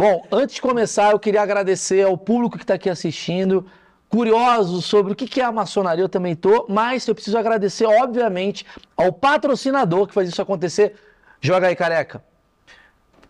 Bom, antes de começar, eu queria agradecer ao público que está aqui assistindo, curiosos sobre o que é a maçonaria, eu também tô, mas eu preciso agradecer, obviamente, ao patrocinador que faz isso acontecer. Joga aí, careca.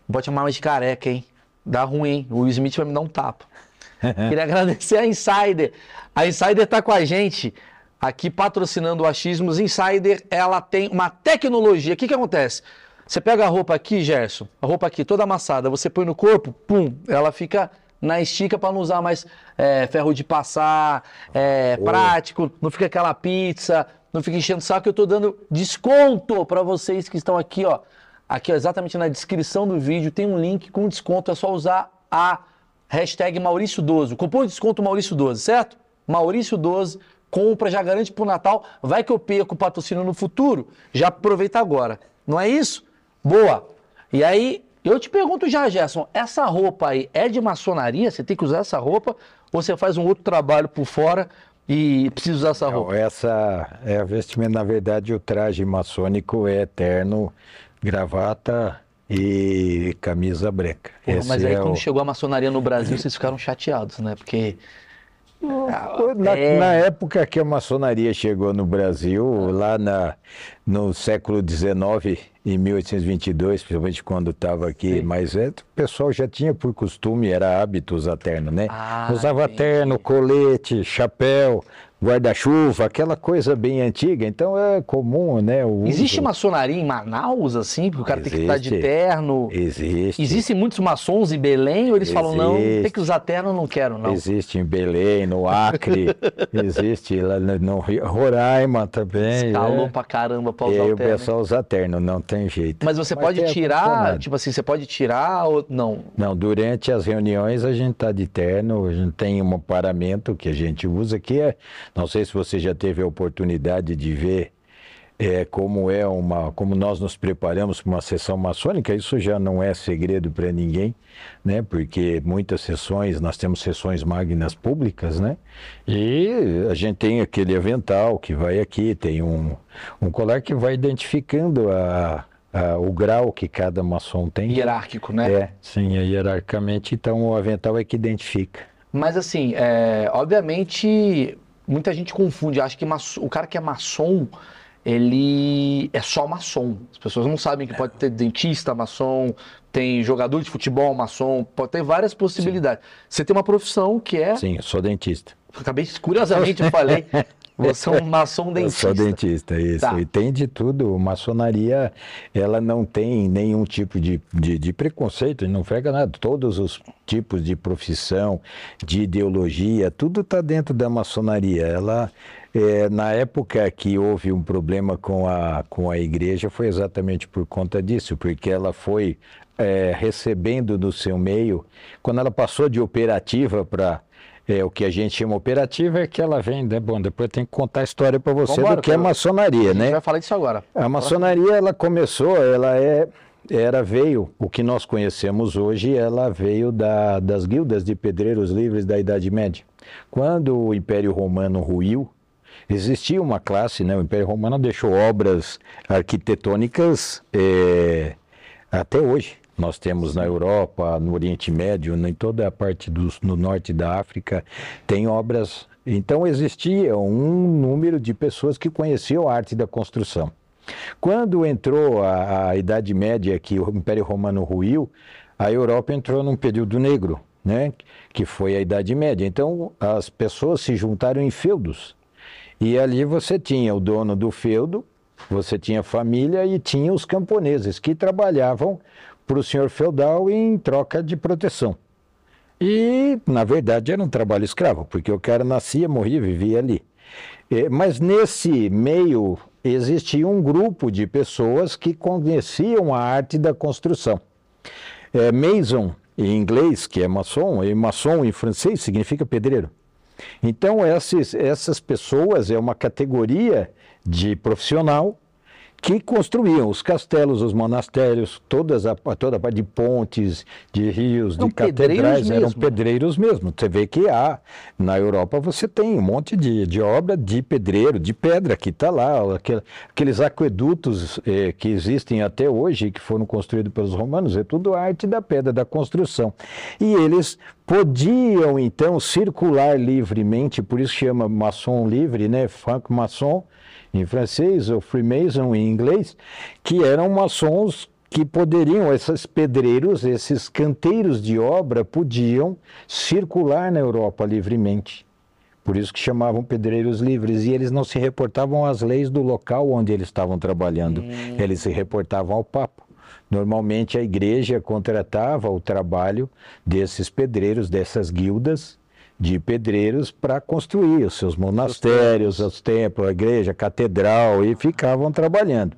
Pode chamar mais de careca, hein? Dá ruim, hein? O Will Smith vai me dar um tapa. Queria agradecer a Insider. A Insider está com a gente aqui patrocinando o Achismos. Insider, ela tem uma tecnologia. O que, que acontece? Você pega a roupa aqui, Gerson, a roupa aqui toda amassada, você põe no corpo, pum, ela fica na estica para não usar mais é, ferro de passar, é, prático, não fica aquela pizza, não fica enchendo o saco. Eu estou dando desconto para vocês que estão aqui, ó. Aqui, ó, exatamente na descrição do vídeo, tem um link com desconto. É só usar a hashtag Maurício12. Cupom de desconto Maurício12, certo? Maurício12, compra, já garante pro Natal. Vai que eu perco o patrocínio no futuro, já aproveita agora. Não é isso? Boa! E aí, eu te pergunto já, Gerson, essa roupa aí é de maçonaria? Você tem que usar essa roupa? Ou você faz um outro trabalho por fora e precisa usar essa roupa? Não, essa é a vestimenta, na verdade, o traje maçônico é eterno, gravata e camisa branca. Mas aí é quando o... chegou a maçonaria no Brasil, vocês ficaram chateados, né? Porque. Na, é... na, época que a maçonaria chegou no Brasil, lá na, no século XIX, em 1822, principalmente quando estava aqui, Sim. mas é, o pessoal já tinha por costume, era hábito usar terno, né? Ah, Usava entendi. terno, colete, chapéu, guarda-chuva, aquela coisa bem antiga, então é comum, né? Existe maçonaria em Manaus, assim, porque o cara Existe. tem que estar de terno? Existe. Existem muitos maçons em Belém, ou eles Existe. falam, não, tem que usar terno, não quero, não? Existe em Belém, no Acre, existe lá no Roraima também. Escalou é. pra caramba pra usar e aí o terno. o pessoal usa terno, não tem jeito. Mas você Mas pode tirar, tipo assim, você pode tirar ou não? Não, durante as reuniões a gente tá de terno, a gente tem um paramento que a gente usa que é não sei se você já teve a oportunidade de ver é, como é uma, como nós nos preparamos para uma sessão maçônica, isso já não é segredo para ninguém, né? Porque muitas sessões, nós temos sessões magnas públicas, né? E a gente tem aquele avental que vai aqui, tem um, um colar que vai identificando a, a, o grau que cada maçom tem. Hierárquico, né? É, sim, é hierarquicamente, então o avental é que identifica. Mas assim, é, obviamente muita gente confunde, acha que o cara que é maçom, ele é só maçom. As pessoas não sabem que pode ter dentista maçom, tem jogador de futebol maçom, pode ter várias possibilidades. Sim. Você tem uma profissão que é. Sim, eu sou dentista. Acabei, curiosamente, eu falei. Você é um maçom dentista. Eu sou dentista, isso. Tá. E tem de tudo. Maçonaria, ela não tem nenhum tipo de, de, de preconceito, não pega nada. Todos os tipos de profissão, de ideologia, tudo está dentro da maçonaria. Ela, é, na época que houve um problema com a, com a igreja, foi exatamente por conta disso, porque ela foi é, recebendo no seu meio, quando ela passou de operativa para é, o que a gente chama operativa é que ela vem, né? Bom, depois tem que contar a história para você Vambora, do que é maçonaria, né? A gente vai falar disso agora. A maçonaria, ela começou, ela é, era, veio, o que nós conhecemos hoje, ela veio da, das guildas de pedreiros livres da Idade Média. Quando o Império Romano ruiu, existia uma classe, né? O Império Romano deixou obras arquitetônicas é, até hoje. Nós temos na Europa, no Oriente Médio, em toda a parte do no norte da África, tem obras. Então existia um número de pessoas que conheciam a arte da construção. Quando entrou a, a Idade Média, que o Império Romano ruiu, a Europa entrou num período negro, né? que foi a Idade Média. Então as pessoas se juntaram em feudos. E ali você tinha o dono do feudo, você tinha família e tinha os camponeses que trabalhavam para o senhor feudal em troca de proteção. E, na verdade, era um trabalho escravo, porque o cara nascia, morria, vivia ali. É, mas nesse meio existia um grupo de pessoas que conheciam a arte da construção. É, mason, em inglês, que é maçom, e maçom em francês significa pedreiro. Então, essas, essas pessoas é uma categoria de profissional que construíam os castelos, os monastérios, todas a, toda a parte de pontes, de rios, Eram de catedrais, pedreiros eram pedreiros mesmo. Você vê que há, na Europa você tem um monte de, de obra de pedreiro, de pedra que está lá, aquel- aqueles aquedutos eh, que existem até hoje, que foram construídos pelos romanos, é tudo arte da pedra, da construção. E eles podiam então circular livremente, por isso chama maçom livre, né? Franc maçon em francês ou Freemason em inglês, que eram maçons que poderiam, esses pedreiros, esses canteiros de obra, podiam circular na Europa livremente. Por isso que chamavam pedreiros livres. E eles não se reportavam às leis do local onde eles estavam trabalhando. Eles se reportavam ao Papa. Normalmente a igreja contratava o trabalho desses pedreiros, dessas guildas de pedreiros para construir os seus monastérios, os templos, a igreja, a catedral e ficavam trabalhando.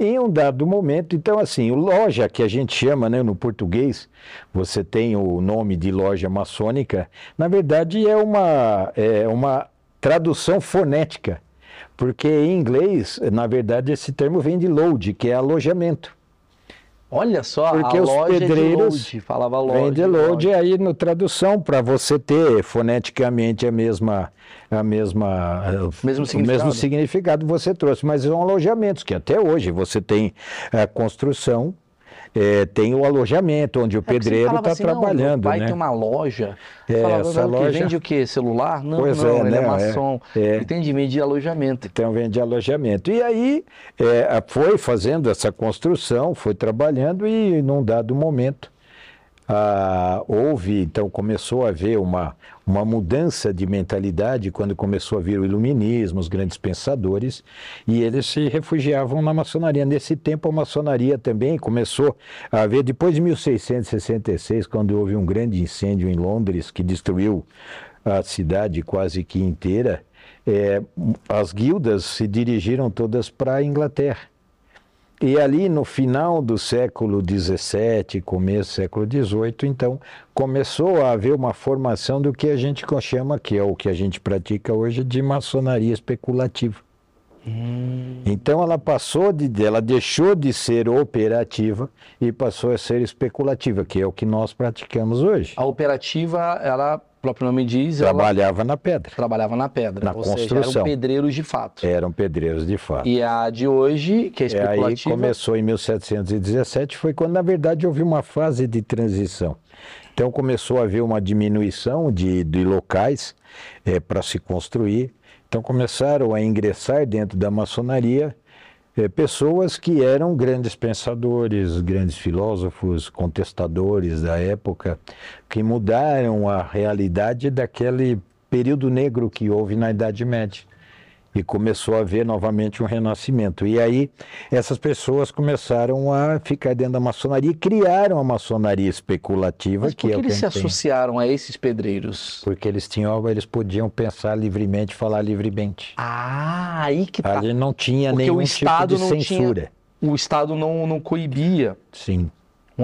Em um dado momento, então assim, o loja que a gente chama, né, no português, você tem o nome de loja maçônica, na verdade é uma, é uma tradução fonética, porque em inglês, na verdade, esse termo vem de load, que é alojamento. Olha só, Porque a os loja pedreiros de load, falava loja. Vem de load aí no tradução para você ter foneticamente a mesma a mesma Mesmo o significado. mesmo significado você trouxe, mas são alojamentos que até hoje você tem a construção, eh, tem o alojamento onde o É pedreiro está assim, não, trabalhando, Vai né? ter uma loja. É, falava, essa "Mas o quê? loja- Vende o quê? Celular? Não, Pois não, é, ele é né? maçom. É. Entendi, meio de alojamento. Então vende alojamento. E aí é, foi fazendo essa construção, foi trabalhando e num dado momento ah, houve, então começou a haver uma, uma mudança de mentalidade quando começou a vir o iluminismo, os grandes pensadores, e eles se refugiavam na maçonaria. Nesse tempo a maçonaria também começou a haver, depois de 1666, quando houve um grande incêndio em Londres que destruiu a cidade quase que inteira, é, as guildas se dirigiram todas para a Inglaterra. E ali no final do século XVII, começo do século XVIII, então começou a haver uma formação do que a gente chama, que é o que a gente pratica hoje, de maçonaria especulativa. Então ela passou de, ela deixou de ser operativa e passou a ser especulativa, que é o que nós praticamos hoje. A operativa, ela, próprio nome diz, ela Trabalhava na pedra, trabalhava na pedra. Na ou seja, construção. eram pedreiros de fato. eram pedreiros de fato. E a de hoje, que é É, aí especulativa, começou em 1717, foi quando, na verdade, houve uma fase de transição. Então começou a haver uma diminuição de, de locais para se construir. Então começaram a ingressar dentro da maçonaria eh, pessoas que eram grandes pensadores, grandes filósofos, contestadores da época, que mudaram a realidade daquele período negro que houve na Idade Média e começou a haver novamente um renascimento. E aí essas pessoas começaram a ficar dentro da maçonaria e criaram a maçonaria especulativa, mas por que que é que eles a se associaram a esses pedreiros? Porque eles tinham, eles podiam pensar livremente, falar livremente. Ah, aí que tá. Ali não tinha Porque nenhum tipo de censura. tinha. O Estado não, não coibia. Sim.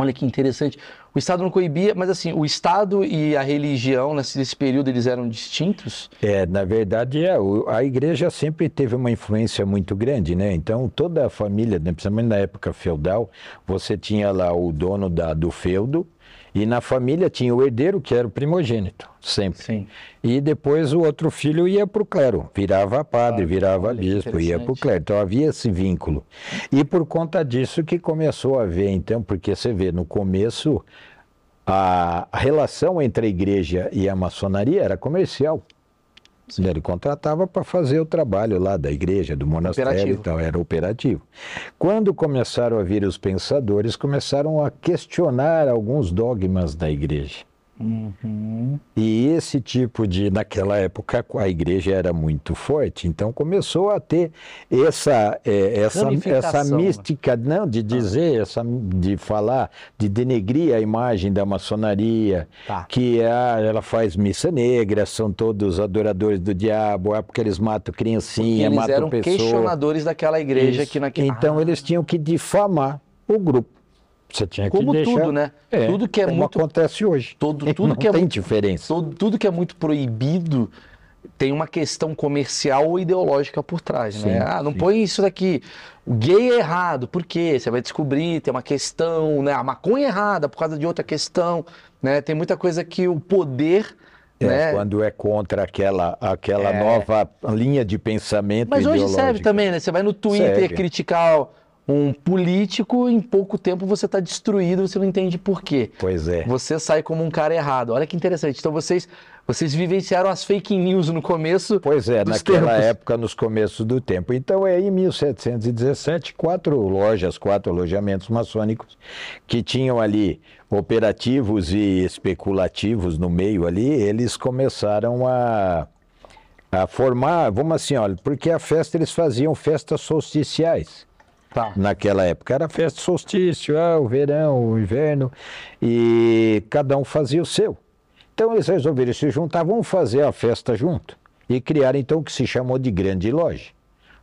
Olha que interessante. O Estado não coibia, mas assim, o Estado e a religião, nesse, período, eles eram distintos? É, na verdade, é, a igreja sempre teve uma influência muito grande, né? Então, toda a família, né, principalmente na época feudal, você tinha lá o dono da, do feudo, e na família tinha o herdeiro, que era o primogênito, sempre. Sim. E depois o outro filho ia para o clero, virava padre, virava olha bispo, ia para o clero. Então havia esse vínculo. E por conta disso que começou a haver, então, porque você vê, no começo, a relação entre a igreja e a maçonaria era comercial. Ele contratava para fazer o trabalho lá da igreja, do monastério Operativo. e tal, era operativo. Quando começaram a vir os pensadores, começaram a questionar alguns dogmas da igreja. Uhum. E esse tipo de, naquela época, a igreja era muito forte, então começou a ter essa, eh, essa, essa né? mística, não, de dizer, essa, de falar, de denegrir a imagem da maçonaria, Tá. que a, ela faz missa negra, são todos adoradores do diabo, é porque eles matam criancinha, eles matam eram pessoas. questionadores daquela igreja Isso. que naquele. Então Ah, eles tinham que difamar o grupo. Você tinha Como que deixar... tudo, né? É, Tudo que é como muito- acontece hoje. Todo- tudo Não que é tem muito- diferença. Tudo, tudo que é muito proibido tem uma questão comercial ou ideológica por trás, Sim, né? Ah, não sim. põe isso daqui. O gay é errado, por quê? Você vai descobrir, tem uma questão, né? A maconha é errada por causa de outra questão, né? Tem muita coisa que o poder, É, né? Quando é contra aquela, aquela É. nova linha de pensamento Mas hoje serve também, né? Você vai no Twitter Serve. criticar um político, em pouco tempo você está destruído, você não entende por quê. Pois é. Você sai como um cara errado. Olha que interessante. Então vocês, vocês vivenciaram as fake news no começo. Pois é, naquela tempos. época, nos começos do tempo. Então, é em 1717, quatro lojas, quatro alojamentos maçônicos que tinham ali operativos e especulativos no meio ali, eles começaram a, a formar, vamos assim, olha, porque a festa, eles faziam festas solsticiais Tá. naquela época. Era festa solstício, ah, o verão, o inverno, e cada um fazia o seu. Então eles resolveram se juntar, vamos fazer a festa junto. E criaram então o que se chamou de grande loja.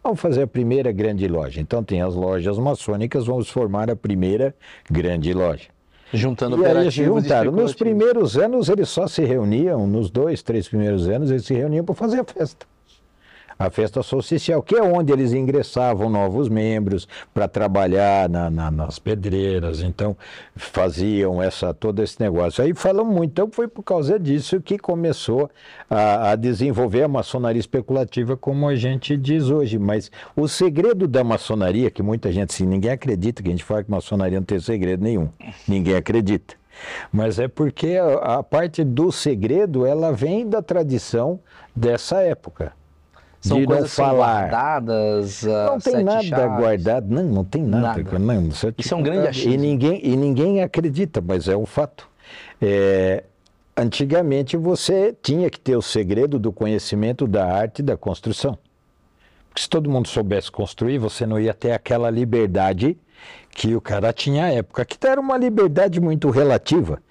Vamos fazer a primeira grande loja. Então tem as lojas maçônicas, vamos formar a primeira grande loja. Juntando E aí eles juntaram. Nos primeiros anos eles só se reuniam, nos dois, três primeiros anos, eles se reuniam para fazer a festa. A festa solsticial, que é onde eles ingressavam novos membros para trabalhar na- na- nas pedreiras, então faziam essa, todo esse negócio. Aí falam muito, então foi por causa disso que começou a, a desenvolver a maçonaria especulativa, como a gente diz hoje. Mas o segredo da maçonaria, que muita gente, assim, ninguém acredita que a gente fala que maçonaria não tem segredo nenhum, ninguém acredita. Mas é porque a parte do segredo, ela vem da tradição dessa época São de não coisas são falar. guardadas. ah, Não tem nada chaves. guardado, não, não tem nada. Nada. Não, isso, Isso é um grande achismo. E ninguém, e ninguém acredita, mas é um fato. É, antigamente você tinha que ter o segredo do conhecimento da arte da construção. Porque se todo mundo soubesse construir, você não ia ter aquela liberdade que o cara tinha à época, que era uma liberdade muito relativa.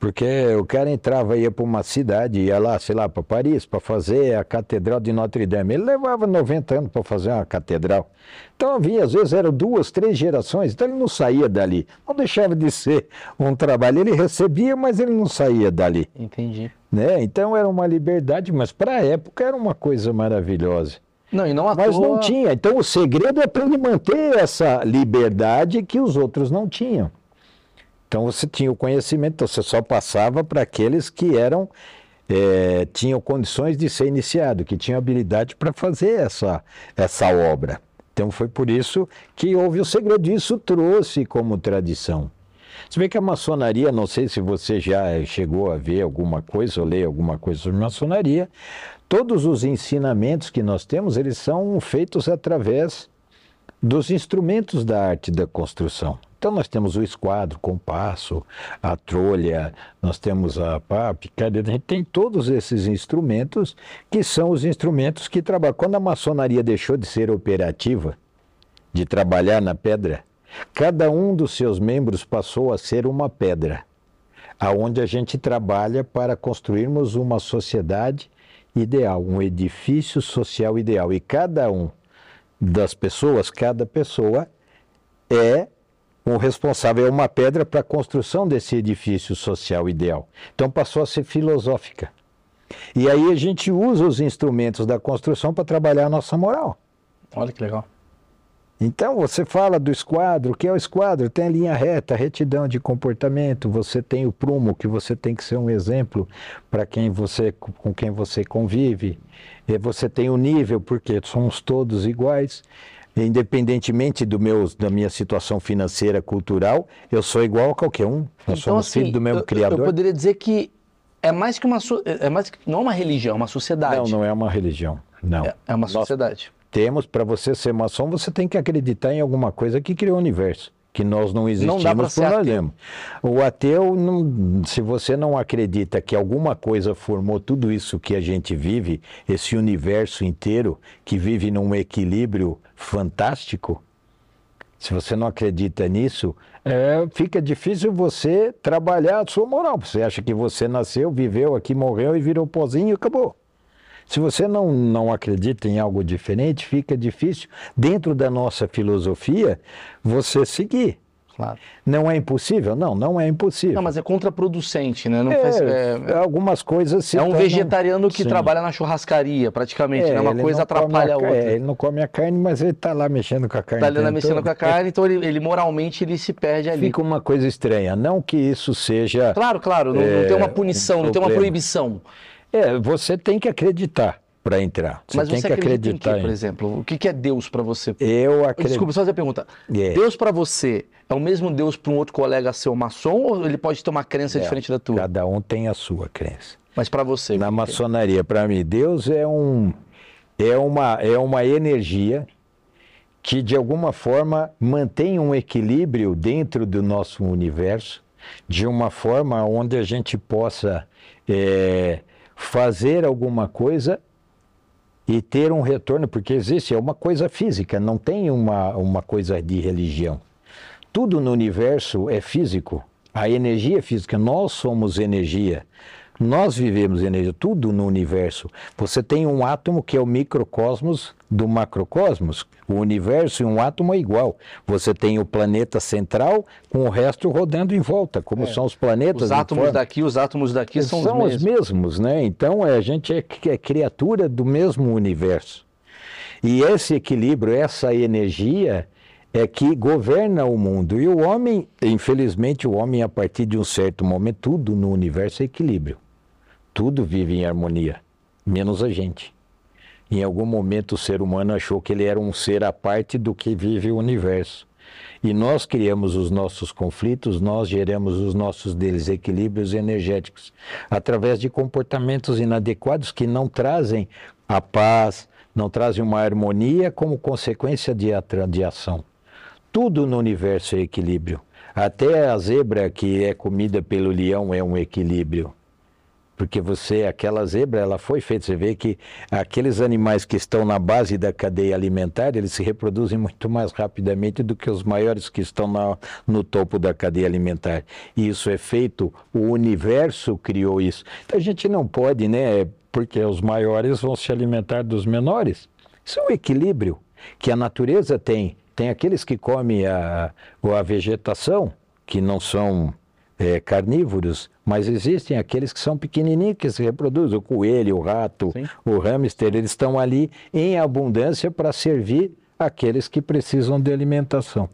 Porque o cara entrava, ia para uma cidade, ia lá, sei lá, para Paris, para fazer a Catedral de Notre Dame. Ele levava 90 anos para fazer uma catedral. Então havia, às vezes, eram duas, três gerações, então ele não saía dali. Não deixava de ser um trabalho. Ele recebia, mas ele não saía dali. Entendi. Né? Então era uma liberdade, mas para a época era uma coisa maravilhosa. Não, e não à Mas toa... não tinha. Então o segredo é para ele manter essa liberdade que os outros não tinham. Então você tinha o conhecimento, então você só passava para aqueles que eram eh, tinham condições de ser iniciado, que tinham habilidade para fazer essa, essa obra. Então foi por isso que houve o segredo. Isso trouxe como tradição. Se bem que a maçonaria, não sei se você já chegou a ver alguma coisa ou ler alguma coisa sobre maçonaria, todos os ensinamentos que nós temos, eles são feitos através dos instrumentos da arte da construção. Então nós temos o esquadro, o compasso, a trolha, nós temos a pá, a picadeira, a gente tem todos esses instrumentos que são os instrumentos que trabalham. Quando a maçonaria deixou de ser operativa, de trabalhar na pedra, cada um dos seus membros passou a ser uma pedra, aonde a gente trabalha para construirmos uma sociedade ideal, um edifício social ideal. E cada um das pessoas, cada pessoa é um responsável, é uma pedra para a construção desse edifício social ideal. Então passou a ser filosófica. E aí a gente usa os instrumentos da construção para trabalhar a nossa moral. Olha que legal. Então você fala do esquadro, o que é o esquadro? Tem a linha reta, retidão de comportamento, você tem o prumo, que você tem que ser um exemplo para quem você com quem você convive. E você tem o nível, porque somos todos iguais. Independentemente do meu, da minha situação financeira, cultural, eu sou igual a qualquer um. Nós somos filhos do mesmo Então, assim, eu- Criador. Eu poderia dizer que é mais que uma... so- É mais. Não é uma religião, é uma sociedade. Não, não é uma religião. Não. É, é uma Nós sociedade. temos, para você ser maçom, você tem que acreditar em alguma coisa que criou o universo. Que nós não existimos por nós mesmos. O ateu, não- se você não acredita que alguma coisa formou tudo isso que a gente vive, esse universo inteiro, que vive num equilíbrio fantástico, se você não acredita nisso, é, fica difícil você trabalhar a sua moral. Você acha que você nasceu, viveu aqui, morreu e virou pozinho e acabou. Se você não, não acredita em algo diferente, fica difícil, dentro da nossa filosofia, você seguir. Claro. Não é impossível? Não, não é impossível. Não, mas é contraproducente, né? Não É, faz- é- Algumas coisas se é um tornam- vegetariano que Sim. trabalha na churrascaria, praticamente, É, né? Uma coisa atrapalha a ca- outra. é, ele não come a carne, mas ele tá lá mexendo com a carne. Tá na tempo mexendo todo. com a carne, então ele, ele moralmente ele se perde ali. Fica uma coisa estranha. Não que isso seja. Claro, claro, não, não É, tem uma punição, um não tem uma proibição. É, você tem que acreditar para entrar. Você Mas tem você que acredita em acreditar. quê, por exemplo? O que é Deus pra você? Eu acredito. Desculpa, só fazer a pergunta. É. Deus pra você é o mesmo Deus para um outro colega seu maçom ou ele pode ter uma crença É, diferente da tua? Cada um tem a sua crença. Mas pra você. Na maçonaria, para mim, Deus é um é uma é uma energia que de alguma forma mantém um equilíbrio dentro do nosso universo, de uma forma onde a gente possa é, fazer alguma coisa e ter um retorno, porque existe, é uma coisa física, não tem uma, uma coisa de religião. Tudo no universo é físico. A energia é física, nós somos energia. Nós vivemos energia, tudo no universo. Você tem um átomo que é o microcosmos do macrocosmos. O universo e um átomo é igual. Você tem o planeta central com o resto rodando em volta, como são os planetas. Os átomos forma- daqui, os átomos daqui são, são os mesmos. mesmos, né? Então é, a gente é, é criatura do mesmo universo. E esse equilíbrio, essa energia é que governa o mundo. E o homem, infelizmente, o homem, a partir de um certo momento, tudo no universo é equilíbrio. Tudo vive em harmonia, menos a gente. Em algum momento o ser humano achou que ele era um ser à parte do que vive o universo. E nós criamos os nossos conflitos, nós geramos os nossos desequilíbrios energéticos através de comportamentos inadequados que não trazem a paz, não trazem uma harmonia como consequência de, de ação. Tudo no universo é equilíbrio. Até a zebra que é comida pelo leão é um equilíbrio. Porque você, aquela zebra, ela foi feita. Você vê que aqueles animais que estão na base da cadeia alimentar, eles se reproduzem muito mais rapidamente do que os maiores que estão na- no topo da cadeia alimentar. E isso é feito, o universo criou isso. Então a gente não pode, né? Porque os maiores vão se alimentar dos menores. Isso é um equilíbrio que a natureza tem. Tem aqueles que comem a, a vegetação, que não são é, carnívoros, mas existem aqueles que são pequenininhos que se reproduzem, o coelho, o rato, Sim. o hamster, eles estão ali em abundância para servir aqueles que precisam de alimentação.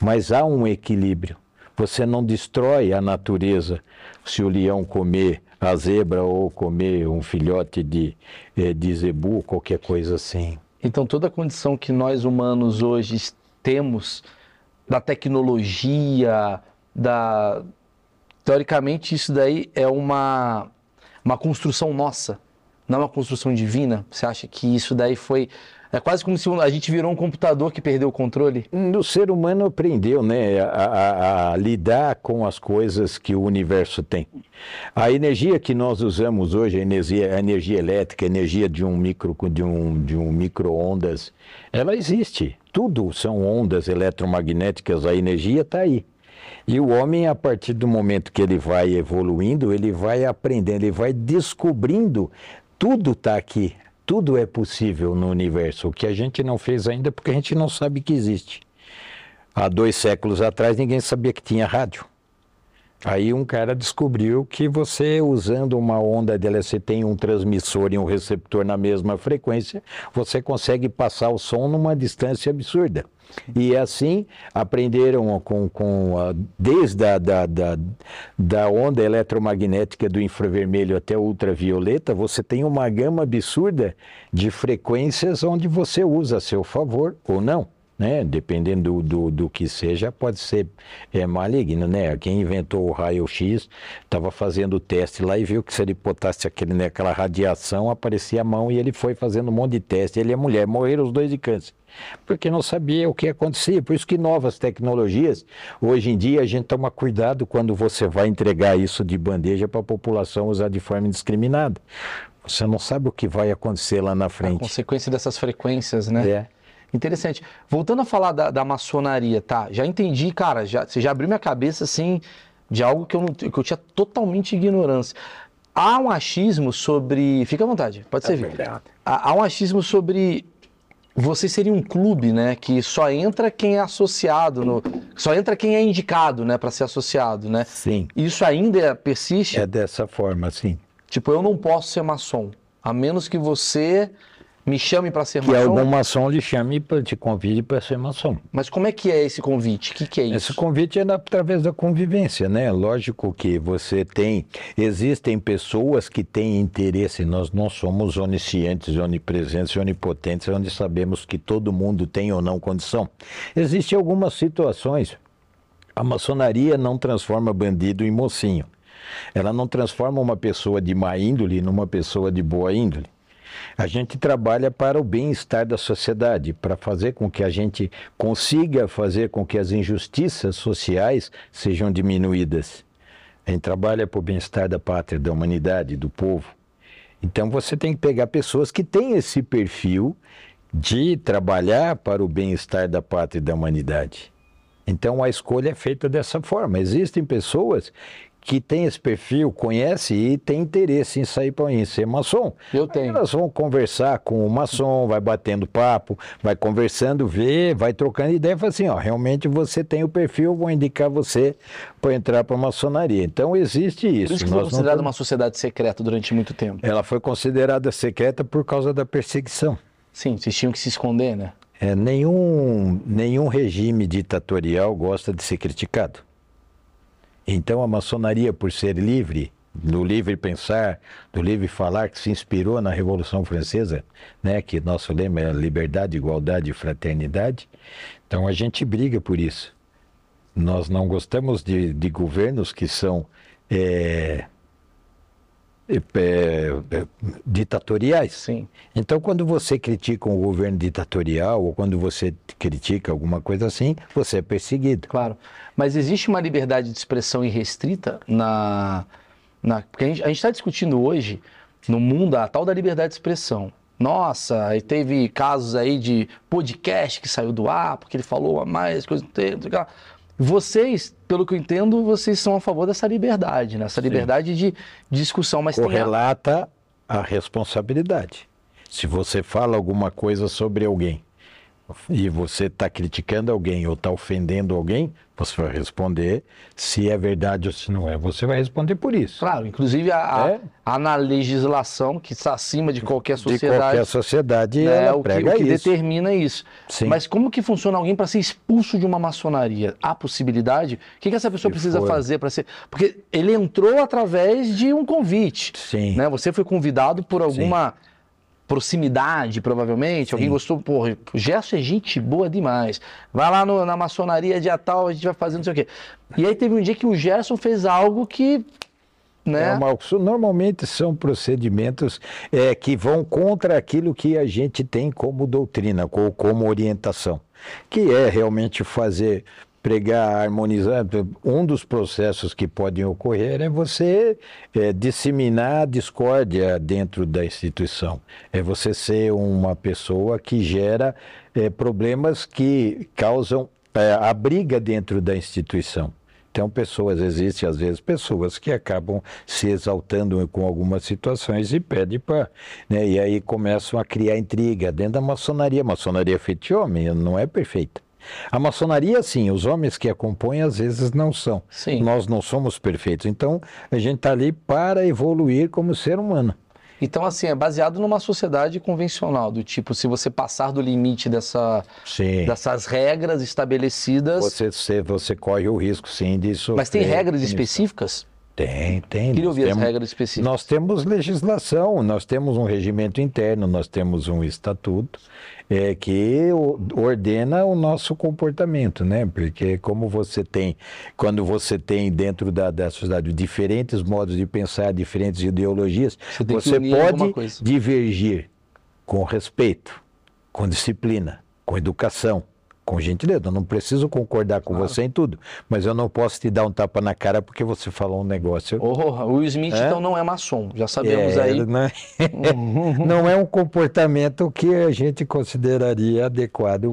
Mas há um equilíbrio. Você não destrói a natureza se o leão comer a zebra ou comer um filhote de, eh, de zebu, qualquer coisa assim. Então toda a condição que nós humanos hoje temos da tecnologia, da teoricamente isso daí é uma uma construção nossa, não é uma construção divina. Você acha que isso daí foi é quase como se a gente virou um computador que perdeu o controle? O ser humano aprendeu né, a, a- a lidar com as coisas que o universo tem. A energia que nós usamos hoje, a energia, a energia elétrica, a energia de um micro de um, de um micro-ondas, ela existe. Tudo são ondas eletromagnéticas, a energia está aí. E o homem, a partir do momento que ele vai evoluindo, ele vai aprendendo, ele vai descobrindo, tudo está aqui, tudo é possível no universo. O que a gente não fez ainda porque a gente não sabe que existe. Há dois séculos atrás ninguém sabia que tinha rádio. Aí um cara descobriu que você usando uma onda dela, você tem um transmissor e um receptor na mesma frequência, você consegue passar o som numa distância absurda. E assim aprenderam com, com a- desde a da, da, da onda eletromagnética do infravermelho até ultravioleta, você tem uma gama absurda de frequências onde você usa a seu favor ou não né? Dependendo do, do, do que seja, pode ser é, maligno, né? Quem inventou o raio-x estava fazendo o teste lá e viu que se ele botasse aquele, né, aquela radiação, aparecia a mão e ele foi fazendo um monte de teste. Ele e a mulher morreram os dois de câncer. Porque não sabia o que acontecia. Por isso que novas tecnologias, hoje em dia a gente toma cuidado quando você vai entregar isso de bandeja para a população usar de forma indiscriminada. Você não sabe o que vai acontecer lá na A frente. consequência dessas frequências, né? É. Interessante. Voltando a falar da, da maçonaria, tá? Já entendi, cara, já, você já abriu minha cabeça, assim, de algo que eu, não, que eu tinha totalmente ignorância. Há um achismo sobre... Fica à vontade, pode servir. Há, há um achismo sobre você seria um clube, né, que só entra quem é associado, no, só entra quem é indicado, né, para ser associado, né? Sim. Isso ainda persiste? É dessa forma, sim. Tipo, eu não posso ser maçom, a menos que você me chame para ser Que maçom. algum maçom lhe chame, te convide para ser maçom. Mas como é que é esse convite? O que, que é isso? Esse convite é através da convivência, né? Lógico que você tem, existem pessoas que têm interesse, nós não somos oniscientes, onipresentes, onipotentes, onde sabemos que todo mundo tem ou não condição. Existem algumas situações, a maçonaria não transforma bandido em mocinho. Ela não transforma uma pessoa de má índole numa pessoa de boa índole. A gente trabalha para o bem-estar da sociedade, para fazer com que a gente consiga fazer com que as injustiças sociais sejam diminuídas. A gente trabalha para o bem-estar da pátria, da humanidade, do povo. Então você tem que pegar pessoas que têm esse perfil de trabalhar para o bem-estar da pátria e da humanidade. Então a escolha é feita dessa forma. Existem pessoas que têm esse perfil, conhecem e têm interesse em sair para em ser maçom. Eu Aí tenho. elas vão conversar com o maçom, vai batendo papo, vai conversando, vê, vai trocando ideia, fala assim, ó, realmente você tem o perfil, vou indicar você para entrar para a maçonaria. Então existe isso. Por isso que foi considerada temos- uma sociedade secreta durante muito tempo. Ela foi considerada secreta por causa da perseguição. Sim, vocês tinham que se esconder, né? É, nenhum, nenhum regime ditatorial gosta de ser criticado. Então a maçonaria, por ser livre, do livre pensar, do livre falar, que se inspirou na Revolução Francesa, né, que nosso lema é liberdade, igualdade e fraternidade, então a gente briga por isso. Nós não gostamos de, de governos que são é, é, é, ditatoriais. Sim. Então, quando você critica um governo ditatorial ou quando você critica alguma coisa assim, você é perseguido. Claro. Mas existe uma liberdade de expressão irrestrita na. na porque a gente está discutindo hoje no mundo a tal da liberdade de expressão. Nossa, aí teve casos aí de podcast que saiu do ar, porque ele falou a mais, coisa não tem, não lá. Vocês, pelo que eu entendo, vocês são a favor dessa liberdade, né? Essa liberdade de discussão, mas tem a- Correlata a responsabilidade. Se você fala alguma coisa sobre alguém e você está criticando alguém ou está ofendendo alguém, você vai responder se é verdade ou se não é. Você vai responder por isso. Claro, inclusive a, É. a na legislação que está acima de qualquer De sociedade. qualquer sociedade, né, ela o que, prega o que isso. determina isso. Sim. Mas como que funciona alguém para ser expulso de uma maçonaria? Há possibilidade? O que, que essa pessoa Se precisa for- fazer para ser. Porque ele entrou através de um convite. Sim. Né? Você foi convidado por alguma proximidade, provavelmente. Alguém gostou, pô, o Gerson é gente boa demais. Vai lá no- na maçonaria dia tal, a gente vai fazer não sei o quê. E aí teve um dia que o Gerson fez algo que. Né? É uma- normalmente são procedimentos é, que vão contra aquilo que a gente tem como doutrina, co- como orientação, que é realmente fazer, pregar, harmonizar. Um dos processos que podem ocorrer é você é, disseminar a discórdia dentro da instituição. É você ser uma pessoa que gera é, problemas que causam é, a briga dentro da instituição. Então, pessoas, existem às vezes pessoas que acabam se exaltando com algumas situações e pedem para. Né, e aí começam a criar intriga dentro da maçonaria. Maçonaria é feita de homem, não é perfeita. A maçonaria, sim, os homens que a compõem às vezes não são. Sim. Nós não somos perfeitos. Então, a gente está ali para evoluir como ser humano. Então, assim, é baseado numa sociedade convencional, do tipo, se você passar do limite dessa, Sim. dessas regras estabelecidas. Você, você, você corre o risco, sim, disso. Mas tem regras específicas? Tem, tem. Queria Nós ouvir as temos- regras específicas. Nós temos legislação, nós temos um regimento interno, nós temos um estatuto é, que ordena o nosso comportamento, né? Porque como você tem, quando você tem dentro da, da sociedade diferentes modos de pensar, diferentes ideologias, Você você pode divergir com respeito, com disciplina, com educação. Com gentileza, eu não preciso concordar com você em tudo, mas eu não posso te dar um tapa na cara porque você falou um negócio Oh, o Will Smith, É? então, não é maçom. Já sabemos é, aí. Não é, não é um comportamento que a gente consideraria adequado.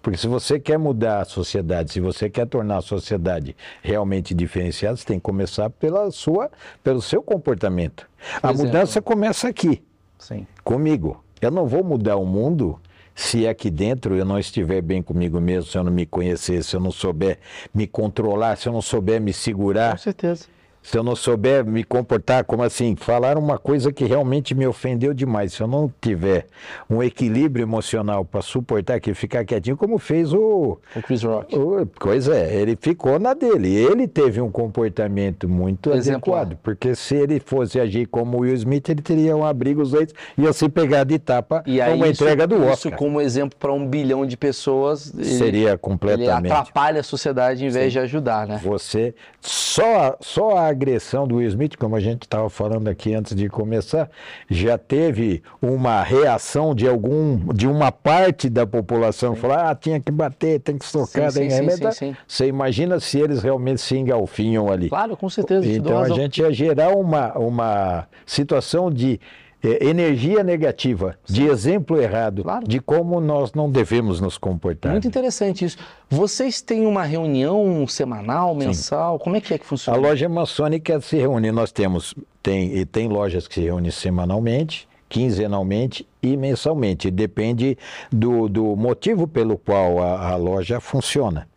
Porque se você quer mudar a sociedade, se você quer tornar a sociedade realmente diferenciada, você tem que começar pela sua, pelo seu comportamento. A exemplo. mudança começa aqui, Sim. comigo. Eu não vou mudar o mundo se aqui dentro eu não estiver bem comigo mesmo, se eu não me conhecer, se eu não souber me controlar, se eu não souber me segurar. Com certeza se eu não souber me comportar, como assim, falar uma coisa que realmente me ofendeu demais, se eu não tiver um equilíbrio emocional para suportar que ficar quietinho, como fez o, o Chris Rock. O, pois é, ele ficou na dele. Ele teve um comportamento muito Exemplar. adequado, porque se ele fosse agir como Will Smith, ele teria um abrigo os dois e ia se pegar de tapa e aí, uma isso, entrega do Oscar. Isso como exemplo para um bilhão de pessoas seria completamente. Ele atrapalha a sociedade em vez Sim. de ajudar, né? Você só só a agressão do Will Smith, como a gente estava falando aqui antes de começar, já teve uma reação de algum, de uma parte da população sim. falar, ah, tinha que bater, tem que socar, tem que. Você imagina se eles realmente se engalfinham ali. Claro, com certeza. Então a gente ia gerar uma, uma situação de é, energia negativa, Sim. de exemplo errado, claro. de como nós não devemos nos comportar. Muito interessante isso. Vocês têm uma reunião semanal, mensal? Sim. Como é que é que funciona? A loja maçônica se reúne. Nós temos tem tem lojas que se reúnem semanalmente, quinzenalmente e mensalmente. Depende do, do motivo pelo qual a, a loja funciona.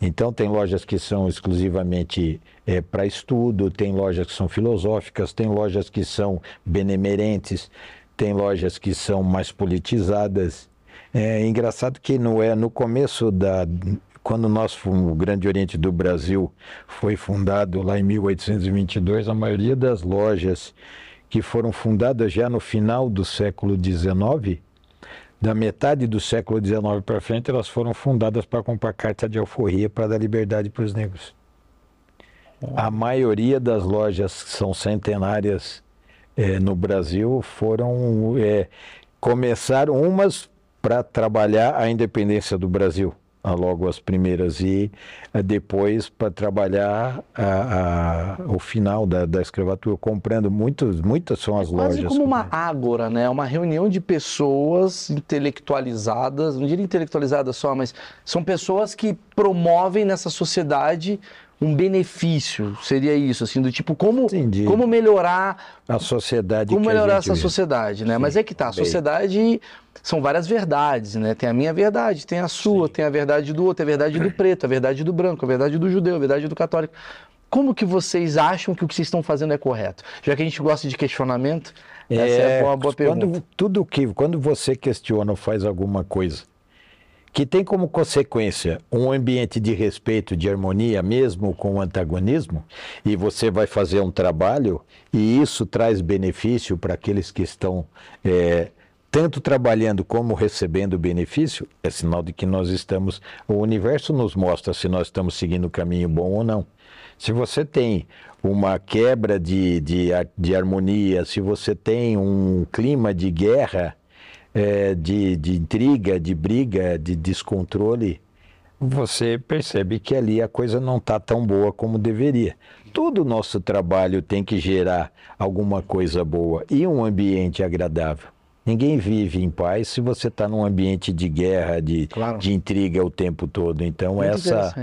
Então, tem lojas que são exclusivamente é, para estudo, tem lojas que são filosóficas, tem lojas que são benemerentes, tem lojas que são mais politizadas. É engraçado que no, é, no começo da. Quando nós, o Grande Oriente do Brasil foi fundado lá em 1822, a maioria das lojas que foram fundadas já no final do século XIX da metade do século XIX para frente, elas foram fundadas para comprar carta de alforria para dar liberdade para os negros. A maioria das lojas que são centenárias é, no Brasil foram é, começaram umas para trabalhar a independência do Brasil logo as primeiras e eh, depois para trabalhar a, a, o final da, da escravatura, comprando muitos, muitas são as é quase lojas. como uma ágora, né? Uma reunião de pessoas intelectualizadas, não diria intelectualizadas só, mas são pessoas que promovem nessa sociedade um benefício, seria isso, assim, do tipo, como, como melhorar a sociedade. Como melhorar essa sociedade, né? Sim, Mas é que tá, a sociedade são várias verdades, né? Tem a minha verdade, tem a sua, Sim. tem a verdade do outro, a verdade do preto, a verdade do branco, a verdade do judeu, a verdade do católico. Como que vocês acham que o que vocês estão fazendo é correto? Já que a gente gosta de questionamento, essa é, é uma boa pergunta. Quando, tudo que, quando você questiona ou faz alguma coisa que tem como consequência um ambiente de respeito, de harmonia, mesmo com o antagonismo, e você vai fazer um trabalho e isso traz benefício para aqueles que estão é, tanto trabalhando como recebendo benefício, é sinal de que nós estamos. O universo nos mostra se nós estamos seguindo o caminho bom ou não. Se você tem uma quebra de, de, de harmonia, se você tem um clima de guerra, é, de, de intriga, de briga, de descontrole, você percebe que ali a coisa não está tão boa como deveria. Todo o nosso trabalho tem que gerar alguma coisa boa e um ambiente agradável. Ninguém vive em paz se você está num ambiente de guerra, de, claro. de intriga o tempo todo. Então, Muito essa,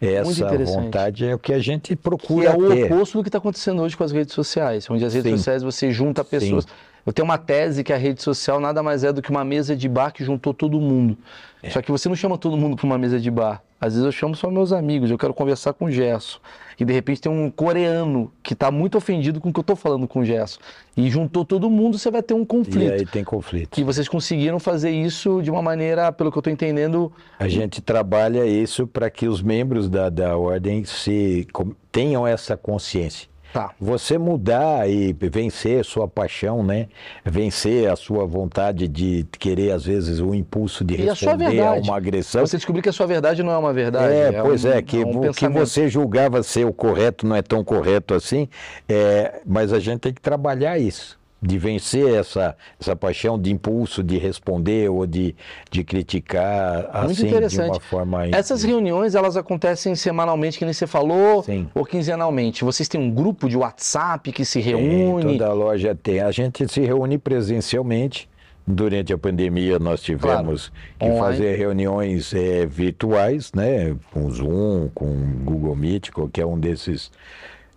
essa vontade é o que a gente procura. Que é o oposto do que está acontecendo hoje com as redes sociais, onde as redes Sim. sociais você junta pessoas. Sim. Eu tenho uma tese que a rede social nada mais é do que uma mesa de bar que juntou todo mundo. É. Só que você não chama todo mundo para uma mesa de bar. Às vezes eu chamo só meus amigos, eu quero conversar com o Gesso. E de repente tem um coreano que está muito ofendido com o que eu estou falando com o Gesso. E juntou todo mundo, você vai ter um conflito. E aí tem conflito. E vocês conseguiram fazer isso de uma maneira, pelo que eu estou entendendo. A gente trabalha isso para que os membros da, da ordem se tenham essa consciência Tá. Você mudar e vencer sua paixão, né? Vencer a sua vontade de querer, às vezes, o impulso de responder a, a, uma agressão. Você descobrir que a sua verdade não é uma verdade. É, é pois um, é, que é um o que você julgava ser o correto não é tão correto assim. É, mas a gente tem que trabalhar isso de vencer essa, essa paixão de impulso de responder ou de, de criticar assim de uma forma essas reuniões elas acontecem semanalmente que nem você falou Sim. ou quinzenalmente. Vocês têm um grupo de WhatsApp que se reúne? toda loja tem. A gente se reúne presencialmente. Durante a pandemia nós tivemos claro. que fazer reuniões é, virtuais, né, com Zoom, com Google Meet, qualquer um desses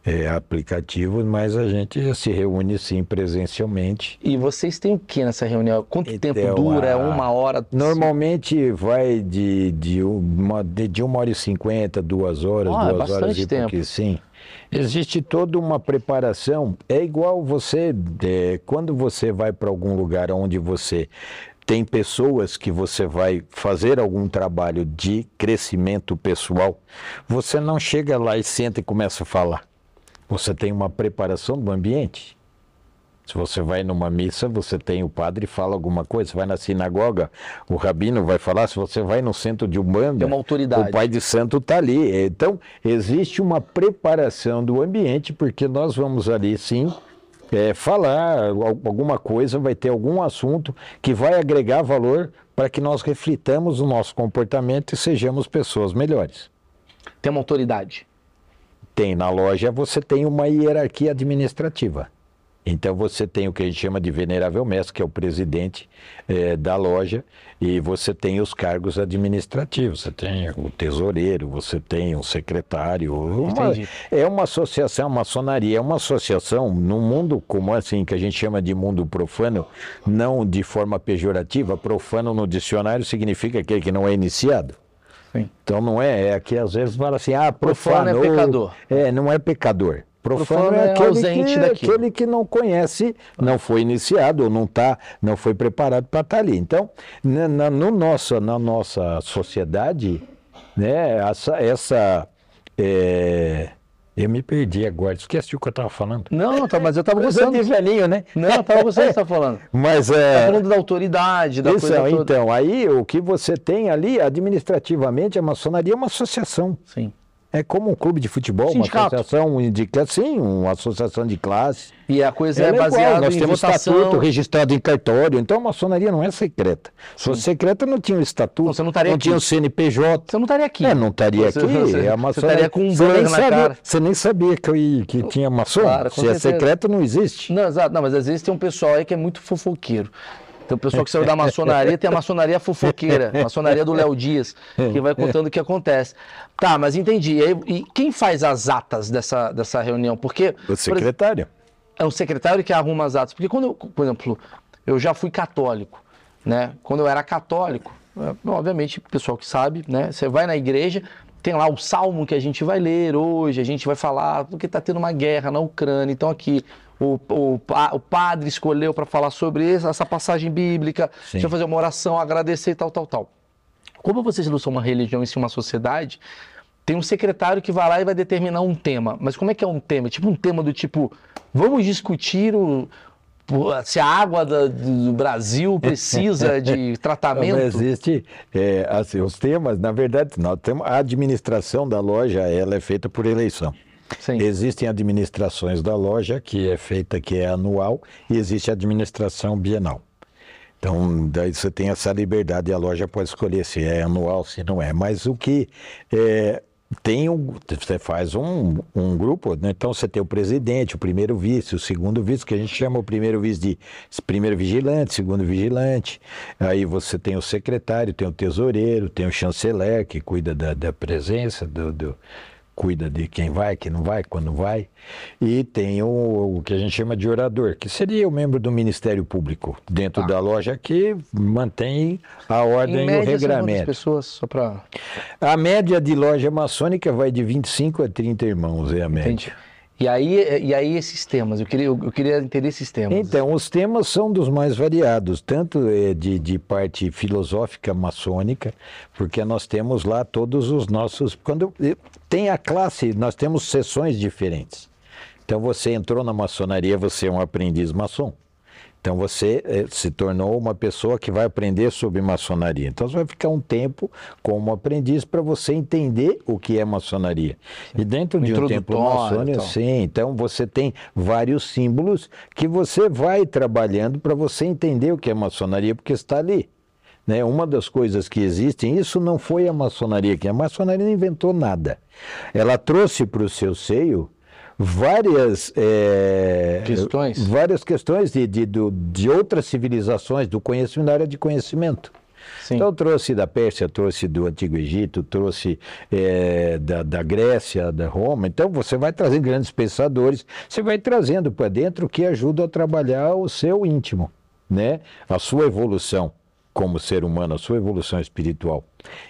é, aplicativos, mas a gente se reúne sim presencialmente. E vocês têm o que nessa reunião? Quanto Então, tempo dura? É a- uma hora? Normalmente vai de, de, uma, de, de uma hora e cinquenta, duas horas, Ah, é duas horas bastante e tempo. pouquinho, sim. Existe toda uma preparação. É igual você, é, quando você vai para algum lugar onde você tem pessoas que você vai fazer algum trabalho de crescimento pessoal, você não chega lá e senta e começa a falar. Você tem uma preparação do ambiente. Se você vai numa missa, você tem o padre fala alguma coisa. Você vai na sinagoga, o rabino vai falar. Se você vai no centro de Umbanda, Tem uma autoridade. o pai de santo está ali. Então, existe uma preparação do ambiente, porque nós vamos ali, sim, é, falar al- alguma coisa, vai ter algum assunto que vai agregar valor para que nós reflitamos o nosso comportamento e sejamos pessoas melhores. Tem uma autoridade. Tem na loja, você tem uma hierarquia administrativa. Então você tem o que a gente chama de venerável mestre, que é o presidente eh, da loja, e você tem os cargos administrativos. Você tem o tesoureiro, você tem o secretário. uma- é uma associação, a maçonaria é uma associação no mundo como assim que a gente chama de mundo profano, não de forma pejorativa. Profano no dicionário significa aquele que não é iniciado. Sim. Então não é, é que às vezes fala assim, ah, Profano é pecador. É, não é pecador. Profano, Profano é, é aquele, ausente que, daquilo. aquele que não conhece, não foi iniciado, ou não tá, não foi preparado para estar ali. Então, na, na- no nossa, na nossa sociedade, né, essa, essa é, eu me perdi agora, esqueci o que eu estava falando. Não, tá, mas eu tava Eu sou gostando. de velhinho, né? Não, eu tava gostando do que você tá falando. Mas Tá é. falando da autoridade, da Isso, coisa toda. então, aí o que você tem ali, administrativamente, a maçonaria é uma associação. Sim. É como um clube de futebol, Sindicato. uma associação de sim, uma associação de classe. E a coisa é, Ela igual, baseada nós em temos votação. estatuto registrado em cartório, então a maçonaria não é secreta. Se fosse secreta, não tinha o estatuto, Não, você não tinha aqui. o CNPJ. Você não estaria aqui. É, não estaria aqui. você- é a maçonaria. estaria com um Você nem sabia- cara. Você nem sabia que, que tinha maçom. Claro, Se é certeza. secreto, não existe. Não, exato. Não, mas às vezes tem um pessoal aí que é muito fofoqueiro. Tem o pessoal que saiu da maçonaria, tem a maçonaria fofoqueira, a maçonaria do Léo Dias, que vai contando o que acontece. Tá, mas entendi. E, aí- e quem faz as atas dessa, dessa reunião? Porque. O por secretário. é o secretário que arruma as atas. Porque quando, eu, por exemplo, eu já fui católico, né? Quando eu era católico, é, obviamente, o pessoal que sabe, né? Você vai na igreja, tem lá o salmo que a gente vai ler hoje, a gente vai falar porque está tendo uma guerra na Ucrânia. Então aqui o, o, o padre escolheu para falar sobre essa, passagem bíblica, Sim. deixa eu fazer uma oração, agradecer e tal, tal, tal. Como vocês não são uma religião e sim uma sociedade, tem um secretário que vai lá e vai determinar um tema. Mas como é que é um tema? Tipo um tema do tipo, vamos discutir o, se a água da- do Brasil precisa de Não, tratamento. mas existe é, assim, os temas, na verdade, nós temos a administração da loja, ela é feita por eleição. Sim. Existem administrações da loja que é feita que é anual e existe a administração bienal. Então, daí você tem essa liberdade e a loja pode escolher se é anual, se não é. Mas o que é, tem um, você faz um, um grupo, né? então você tem o presidente, o primeiro vice, o segundo vice, que a gente chama o primeiro vice de primeiro vigilante, segundo vigilante. Aí você tem o secretário, tem o tesoureiro, tem o chanceler que cuida da, da presença, do, do- cuida de quem vai, quem não vai, quando vai. E tem o, o que a gente chama de orador, que seria o membro do Ministério Público dentro Tá. da loja que mantém a ordem Em e o média, regramento. pessoas, só para... A média de loja maçônica vai de 25 a 30 irmãos, é a média. Entendi. E aí, e aí esses temas, eu queria, eu queria entender esses temas. Então, os temas são dos mais variados, tanto eh, de, de parte filosófica maçônica, porque nós temos lá todos os nossos. Quando tem a classe, nós temos sessões diferentes. Então, você entrou na maçonaria, você é um aprendiz maçom. Então você eh, se tornou uma pessoa que vai aprender sobre maçonaria. Então você vai ficar um tempo como aprendiz para você entender o que é maçonaria. E dentro de um templo maçônico, então. sim, então você tem vários símbolos que você vai trabalhando para você entender o que é maçonaria, porque está ali. Né? Uma das coisas que existem, isso não foi a maçonaria, que a maçonaria não inventou nada. Ela trouxe para o seu seio várias eh, Questões. várias questões de, de, de outras civilizações, do conhecimento, da área de conhecimento. Sim. Então trouxe da Pérsia, trouxe do Antigo Egito, trouxe é, da, da Grécia, da Roma. Então você vai trazendo grandes pensadores, você vai trazendo para dentro que ajuda a trabalhar o seu íntimo, né? A sua evolução como ser humano, a sua evolução espiritual.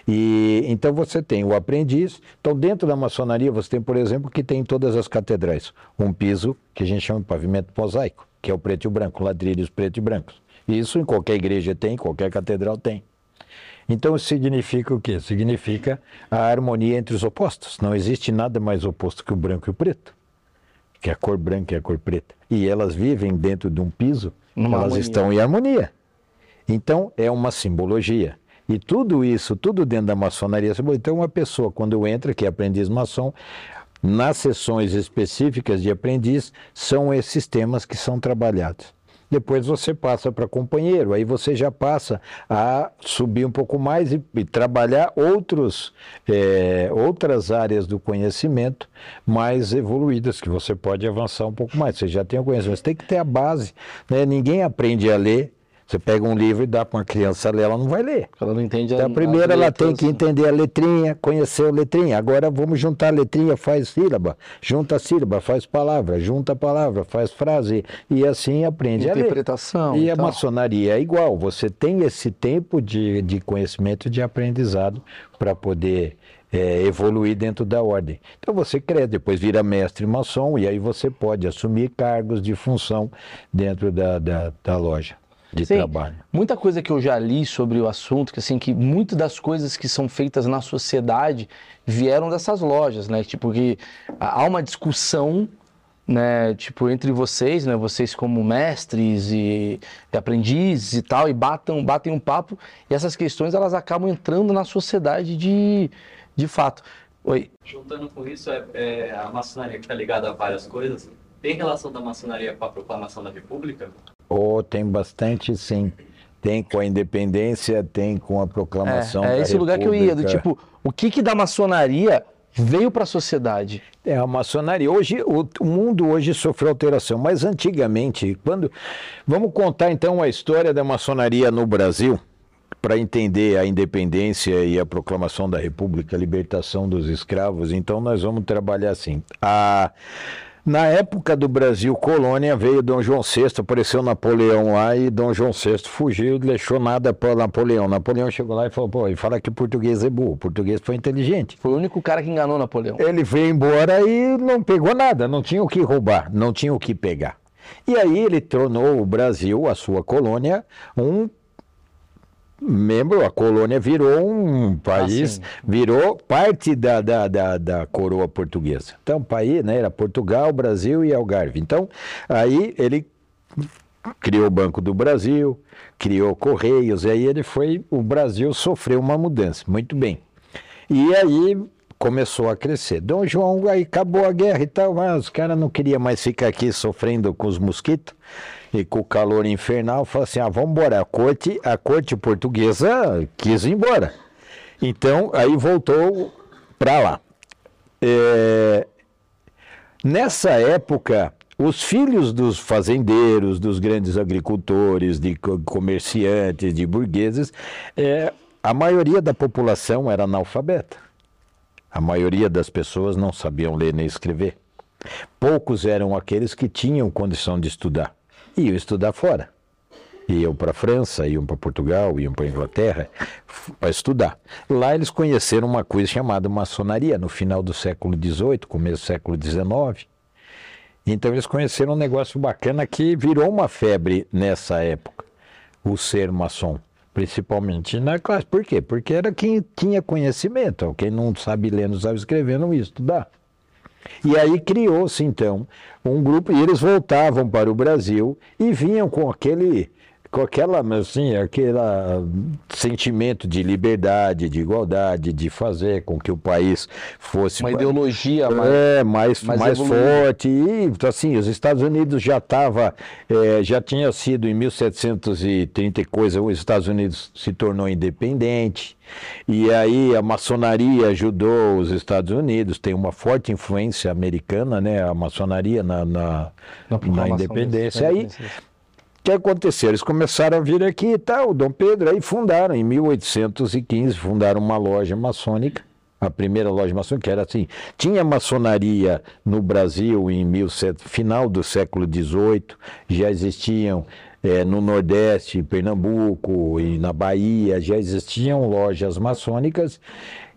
E então você tem o aprendiz. Então dentro da maçonaria você tem, por exemplo, que tem em todas as catedrais um piso que a gente chama de pavimento mosaico, que é o preto e o branco, ladrilhos preto e brancos. Isso em qualquer igreja tem, qualquer catedral tem. Então isso significa o quê? Significa a harmonia entre os opostos. Não existe nada mais oposto que o branco e o preto, que é a cor branca e a cor preta. E elas vivem dentro de um piso, Numa elas harmonia. estão em harmonia. Então, é uma simbologia. E tudo isso, tudo dentro da maçonaria. Então, uma pessoa, quando entra, que é aprendiz maçom, nas sessões específicas de aprendiz, são esses temas que são trabalhados. Depois você passa para companheiro, aí você já passa a subir um pouco mais e, e trabalhar outros, é, outras áreas do conhecimento mais evoluídas, que você pode avançar um pouco mais. Você já tem o conhecimento, você tem que ter a base. Né? Ninguém aprende a ler você pega um livro e dá para uma criança ler, ela não vai ler. Ela não entende então, a, primeiro ela tem que entender a letrinha, conhecer a letrinha. Agora vamos juntar a letrinha, faz sílaba. Junta a sílaba, faz palavra. Junta a palavra, faz frase. E assim aprende a ler. Interpretação. E então. a maçonaria é igual. Você tem esse tempo de, de conhecimento, de aprendizado para poder é, evoluir dentro da ordem. Então você cresce, depois vira mestre maçom e aí você pode assumir cargos de função dentro da, da, da loja de Sim, trabalho. Muita coisa que eu já li sobre o assunto, que assim, que muitas das coisas que são feitas na sociedade vieram dessas lojas, né? Tipo que há uma discussão, né, tipo entre vocês, né, vocês como mestres e, e aprendizes e tal, e batam, batem um papo, e essas questões elas acabam entrando na sociedade de, de fato. Oi. Juntando com isso, é, é a maçonaria que está ligada a várias coisas. Tem relação da maçonaria com a proclamação da República? Oh, tem bastante, sim. Tem com a independência, tem com a proclamação. É, é esse República. lugar que eu ia, do tipo, o que que da maçonaria veio para a sociedade? É, a maçonaria. Hoje, o, o, mundo hoje sofreu alteração, mas antigamente, quando. Vamos contar então a história da maçonaria no Brasil, para entender a independência e a proclamação da República, a libertação dos escravos. Então, nós vamos trabalhar assim. A. Na época do Brasil colônia, veio Dom João VI, apareceu Napoleão lá e Dom João VI fugiu e deixou nada para Napoleão. Napoleão chegou lá e falou: pô, e fala que o português é burro. O português foi inteligente. Foi o único cara que enganou Napoleão. Ele veio embora e não pegou nada, não tinha o que roubar, não tinha o que pegar. E aí ele tornou o Brasil, a sua colônia, um membro, a colônia virou um país, ah, virou parte da, da, da, da, coroa portuguesa. Então, o país né, era Portugal, Brasil e Algarve. Então, aí ele criou o Banco do Brasil, criou Correios, e aí ele foi, o Brasil sofreu uma mudança, muito bem. E aí começou a crescer. Dom João, aí acabou a guerra e tal, mas os caras não queriam mais ficar aqui sofrendo com os mosquitos e com o calor infernal, falou assim: ah, vamos embora. A corte, a corte portuguesa quis ir embora. Então, aí voltou para lá. É... Nessa época, os filhos dos fazendeiros, dos grandes agricultores, de comerciantes, de burgueses, é... a maioria da população era analfabeta. A maioria das pessoas não sabiam ler nem escrever. Poucos eram aqueles que tinham condição de estudar iam estudar fora. Iam para a França, iam para Portugal, iam para Inglaterra para estudar. Lá eles conheceram uma coisa chamada maçonaria, no final do século XVIII, começo do século XIX. Então eles conheceram um negócio bacana que virou uma febre nessa época, o ser maçom principalmente na classe. Por quê? Porque era quem tinha conhecimento. Quem não sabe ler, não sabe escrever, não ia estudar. E aí criou-se então um grupo e eles voltavam para o Brasil e vinham com aquele com aquela assim, aquele sentimento de liberdade, de igualdade, de fazer com que o país fosse uma ideologia mais, é, mais, mais, mais forte. E assim, os Estados Unidos já estava, é, já tinha sido em 1730 e coisa, os Estados Unidos se tornou independente. E aí a maçonaria ajudou os Estados Unidos, tem uma forte influência americana, né? A maçonaria na, na, na, na independência. Aí que aconteceu? Eles começaram a vir aqui e tal, Dom Pedro, aí fundaram, em 1815, fundaram uma loja maçônica, a primeira loja maçônica, era assim, tinha maçonaria no Brasil em mil, final do século XVIII, já existiam é, no Nordeste, em Pernambuco e na Bahia, já existiam lojas maçônicas,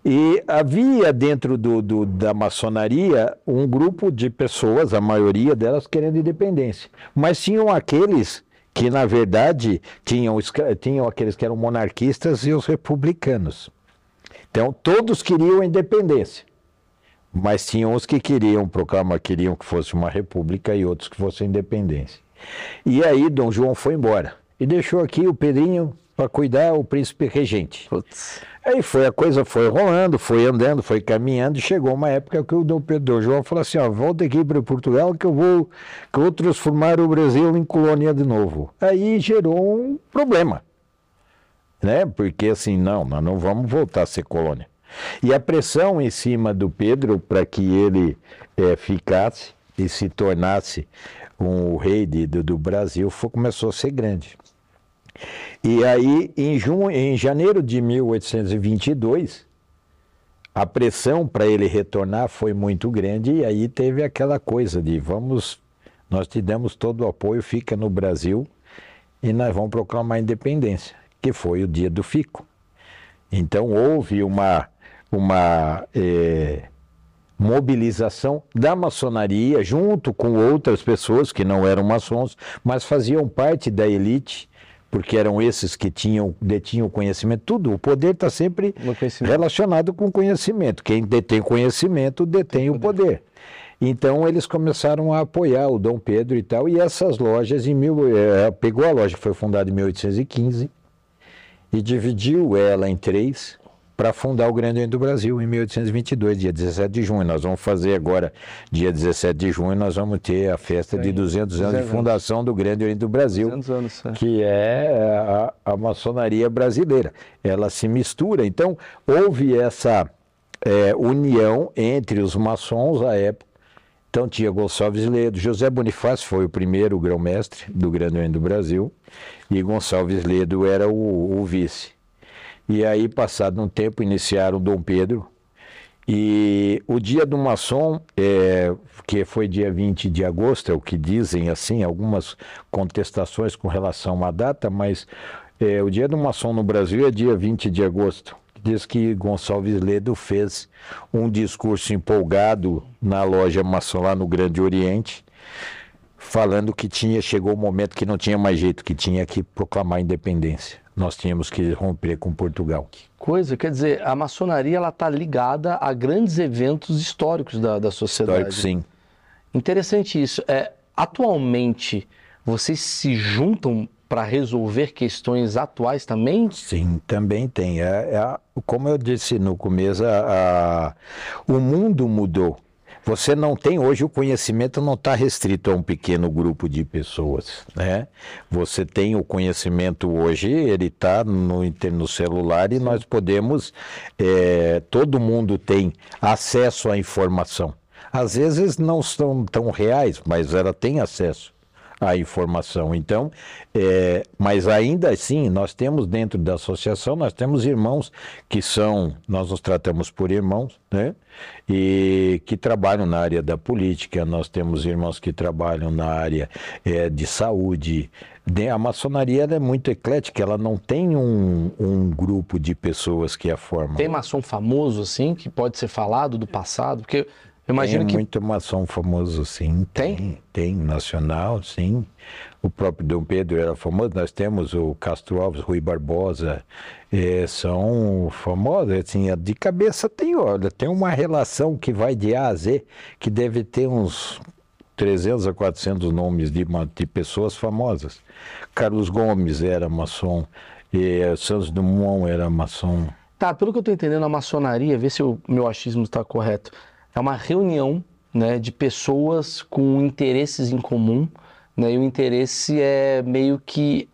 e havia dentro do, do, da maçonaria um grupo de pessoas, a maioria delas querendo independência. Mas tinham aqueles que, na verdade, tinham, tinham aqueles que eram monarquistas e os republicanos. Então, todos queriam independência. Mas tinham os que queriam proclamar, queriam que fosse uma república e outros que fosse independência. E aí Dom João foi embora e deixou aqui o Pedrinho para cuidar o príncipe regente. Putz. Aí foi a coisa foi rolando, foi andando, foi caminhando, e chegou uma época que o Dom Pedro João falou assim, ó, volta aqui para Portugal que eu vou que eu vou transformar o Brasil em colônia de novo. Aí gerou um problema, né? Porque assim, não, nós não vamos voltar a ser colônia. E a pressão em cima do Pedro para que ele é, ficasse e se tornasse um, rei de, do, do Brasil foi, começou a ser grande. E aí, em, junho, em janeiro de 1822, a pressão para ele retornar foi muito grande e aí teve aquela coisa de vamos, nós te damos todo o apoio, fica no Brasil e nós vamos proclamar a independência, que foi o dia do fico. Então houve uma, uma eh, mobilização da maçonaria junto com outras pessoas que não eram maçons, mas faziam parte da elite porque eram esses que tinham, detinham conhecimento, tudo. O poder está sempre relacionado com conhecimento. Quem detém conhecimento detém o poder. Então eles começaram a apoiar o Dom Pedro e tal, e essas lojas em mil, é, pegou a loja, foi fundada em 1815 e dividiu ela em três para fundar o Grande Oriente do Brasil em 1822, dia 17 de junho. Nós vamos fazer agora, dia 17 de junho, nós vamos ter a festa de 200 anos de fundação do Grande Oriente do Brasil, anos, é. que é a, a, maçonaria brasileira. Ela se mistura. Então, houve essa é, união entre os maçons à época. Então tinha Gonçalves Ledo, José Bonifácio foi o primeiro grão-mestre do Grande Oriente do Brasil, e Gonçalves Ledo era o, o vice. E aí, passado um tempo, iniciaram Dom Pedro. E o dia do maçom, é, que foi dia 20 de agosto, é o que dizem assim, algumas contestações com relação à data, mas é, o dia do maçom no Brasil é dia 20 de agosto. Diz que Gonçalves Ledo fez um discurso empolgado na loja maçom lá no Grande Oriente, falando que tinha chegou o momento que não tinha mais jeito, que tinha que proclamar a independência nós tínhamos que romper com Portugal. Que coisa, quer dizer, a maçonaria ela está ligada a grandes eventos históricos da, da sociedade. Histórico, sim. Interessante isso. É, atualmente, vocês se juntam para resolver questões atuais também? Sim, também tem. É, é, como eu disse no começo, a, a, o mundo mudou. Você não tem hoje o conhecimento não está restrito a um pequeno grupo de pessoas, né? Você tem o conhecimento hoje, ele está no, no celular e nós podemos, é, todo mundo tem acesso à informação. Às vezes não são tão reais, mas ela tem acesso a informação. Então, é, mas ainda assim, nós temos dentro da associação, nós temos irmãos que são, nós nos tratamos por irmãos, né? E que trabalham na área da política, nós temos irmãos que trabalham na área é, de saúde. A maçonaria é muito eclética, ela não tem um, um grupo de pessoas que a formam. Tem maçom famoso, assim, que pode ser falado do passado? Porque imagino tem que... muito maçom famoso, sim. Tem? tem? Tem, nacional, sim. O próprio Dom Pedro era famoso. Nós temos o Castro Alves, Rui Barbosa, é, são famosos. Assim, de cabeça tem, olha, tem uma relação que vai de A a Z, que deve ter uns 300 a 400 nomes de, de pessoas famosas. Carlos Gomes era maçom, é, Santos Dumont era maçom. Tá, pelo que eu estou entendendo, a maçonaria, vê se o meu achismo está correto é uma reunião né, de pessoas com interesses em comum, né, e o interesse é meio que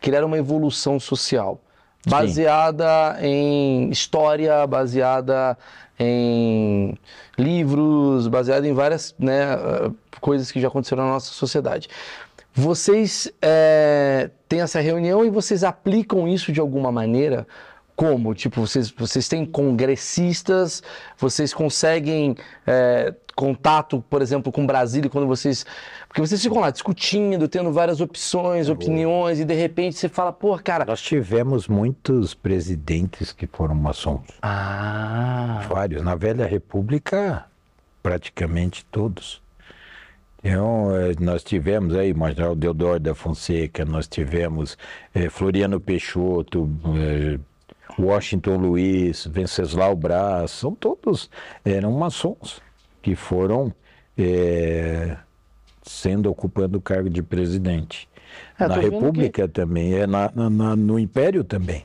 criar uma evolução social, baseada Sim. em história, baseada em livros, baseada em várias né, coisas que já aconteceram na nossa sociedade. Vocês é, têm essa reunião e vocês aplicam isso de alguma maneira? Como? Tipo, vocês, vocês têm congressistas, vocês conseguem é, contato, por exemplo, com Brasília quando vocês. Porque vocês ficam lá discutindo, tendo várias opções, opiniões, e de repente você fala, pô, cara. Nós tivemos muitos presidentes que foram maçons. Ah. Vários. Na Velha República, praticamente todos. Então, eh, nós tivemos aí Marginal Deodoro da Fonseca, nós tivemos eh, Floriano Peixoto, eh, Washington Luiz, Venceslau Braz, são todos, eram maçons que foram eh, sendo ocupando o cargo de presidente. É, na República também, é na, na- na- no Império também.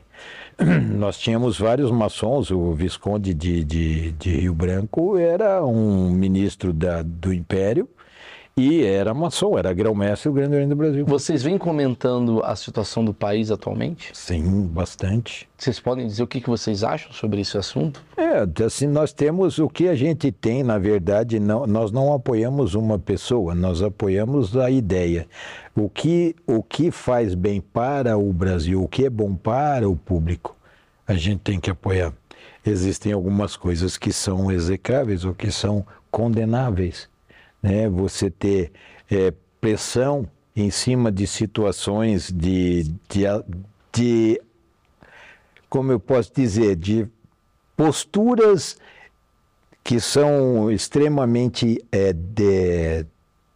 Nós tínhamos vários maçons, o Visconde de, de, de Rio Branco era um ministro da, do Império e era maçom, era grão-mestre do Grande Oriente do Brasil. Vocês vêm comentando a situação do país atualmente? Sim, bastante. Vocês podem dizer o que, que vocês acham sobre esse assunto? É, assim, nós temos o que a gente tem, na verdade, não, nós não apoiamos uma pessoa, nós apoiamos a ideia. O que, o que faz bem para o Brasil, o que é bom para o público, a gente tem que apoiar. Existem algumas coisas que são execráveis ou que são condenáveis. Né? Você ter é, pressão em cima de situações de, de, de como eu posso dizer, de posturas que são extremamente é, de-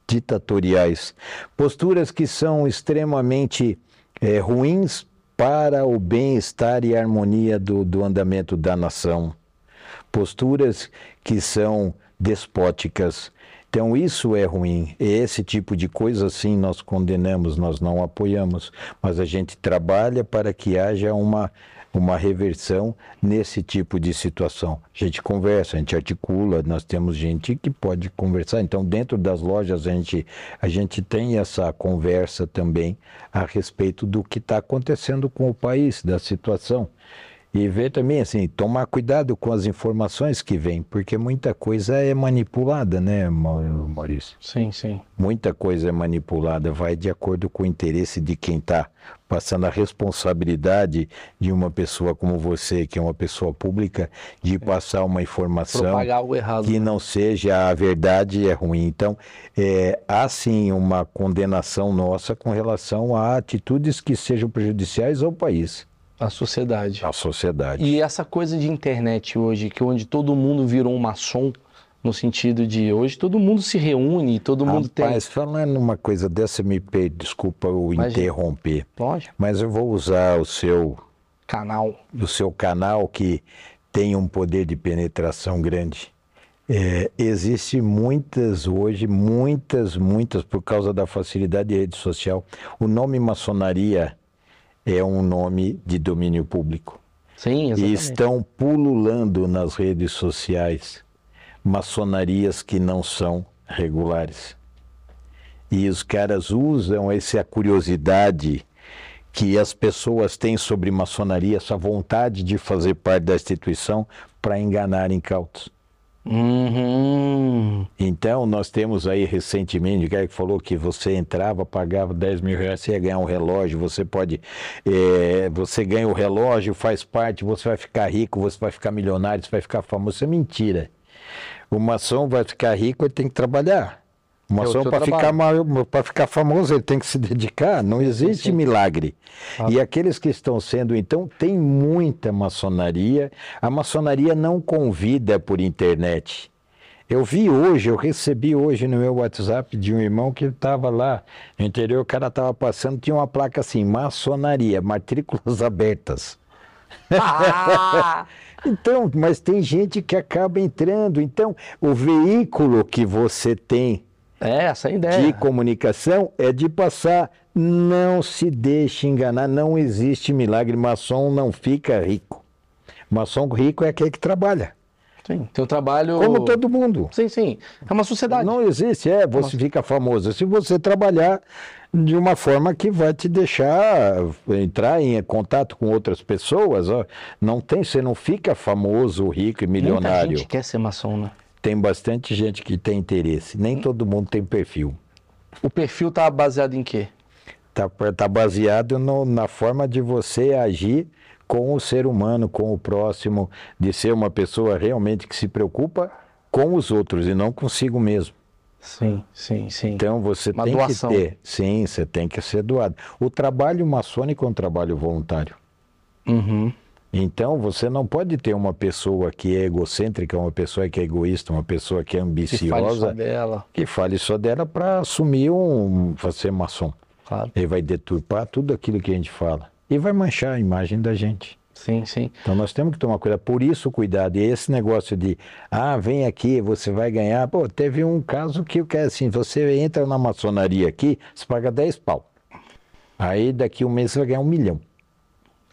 ditatoriais, posturas que são extremamente é, ruins para o bem-estar e harmonia do, do andamento da nação, posturas que são despóticas. Então isso é ruim. Esse tipo de coisa sim nós condenamos, nós não apoiamos, mas a gente trabalha para que haja uma uma reversão nesse tipo de situação. A gente conversa, a gente articula, nós temos gente que pode conversar. Então, dentro das lojas, a gente, a gente tem essa conversa também a respeito do que está acontecendo com o país, da situação. E ver também, assim, tomar cuidado com as informações que vêm, porque muita coisa é manipulada, né, Mau- Maurício? Sim, sim. Muita coisa é manipulada, vai de acordo com o interesse de quem está passando a responsabilidade de uma pessoa como você, que é uma pessoa pública, de passar uma informação errado. que né? não seja a verdade é ruim. Então, é, há sim uma condenação nossa com relação a atitudes que sejam prejudiciais ao país, A sociedade. à sociedade. E essa coisa de internet hoje, que onde todo mundo virou um maçom, no sentido de hoje todo mundo se reúne, todo mundo Rapaz, falando uma coisa dessa, me per... desculpa eu Imagina. interromper, tem. Lógico. mas eu vou usar o seu Canal. do seu canal que tem um poder de penetração grande. É, existe muitas hoje, muitas, muitas, por causa da facilidade de rede social. O nome maçonaria é um nome de domínio público. Sim, E exatamente. estão pululando nas redes sociais maçonarias que não são regulares. E os caras usam essa curiosidade que as pessoas têm sobre maçonaria, essa vontade de fazer parte da instituição para enganar incautos. Uhum. Então, nós temos aí recentemente, o cara que falou que você entrava, pagava 10 mil reais, você ia ganhar um relógio, você pode, eh, você ganha o relógio, faz parte, você vai ficar rico, você vai ficar milionário, você vai ficar famoso. Isso é mentira. O maçom vai ficar rico, ele tem que trabalhar. O É para ficar, pra ficar famoso, ele tem que se dedicar. Não existe sim. milagre. Ah. E aqueles que estão sendo, então, tem muita maçonaria. A maçonaria não convida por internet. Eu vi hoje, eu recebi hoje no meu WhatsApp de um irmão que estava lá no interior, o cara estava passando, tinha uma placa assim, maçonaria, matrículas abertas. Ah! Então, mas tem gente que acaba entrando. Então, o veículo que você tem É, essa é a ideia. de comunicação é de passar. Não se deixe enganar, não existe milagre. Maçom não fica rico. Maçom rico é aquele que trabalha, Sim, tem o trabalho. como todo mundo. Sim, sim. É uma sociedade. Não existe, é, você fica famoso. Se você trabalhar de uma forma que vai te deixar entrar em contato com outras pessoas, ó, não tem, você não fica famoso, rico e Muita milionário. gente quer ser maçom, né? Tem bastante gente que tem interesse, nem todo mundo tem perfil. O perfil tá baseado em quê? Tá, tá baseado no- na forma de você agir com o ser humano, com o próximo, de ser uma pessoa realmente que se preocupa com os outros e não consigo mesmo. Sim, sim, sim. Então você Uma tem doação. que ter, sim, você tem que ser doado. O trabalho maçônico é um trabalho voluntário. Uhum. Então você não pode ter uma pessoa que é egocêntrica, uma pessoa que é egoísta, uma pessoa que é Que fale só ambiciosa, dela, que fale só dela para assumir um, ser maçom. claro. Ele vai deturpar tudo aquilo que a gente fala e vai manchar a imagem da gente. Sim, sim. Então nós temos que tomar cuidado. Por isso, cuidado. E esse negócio de, ah, vem aqui, você vai ganhar. Pô, teve um caso que eu quero assim: você entra na maçonaria aqui, você paga 10 pau. Aí daqui um mês você vai ganhar um milhão.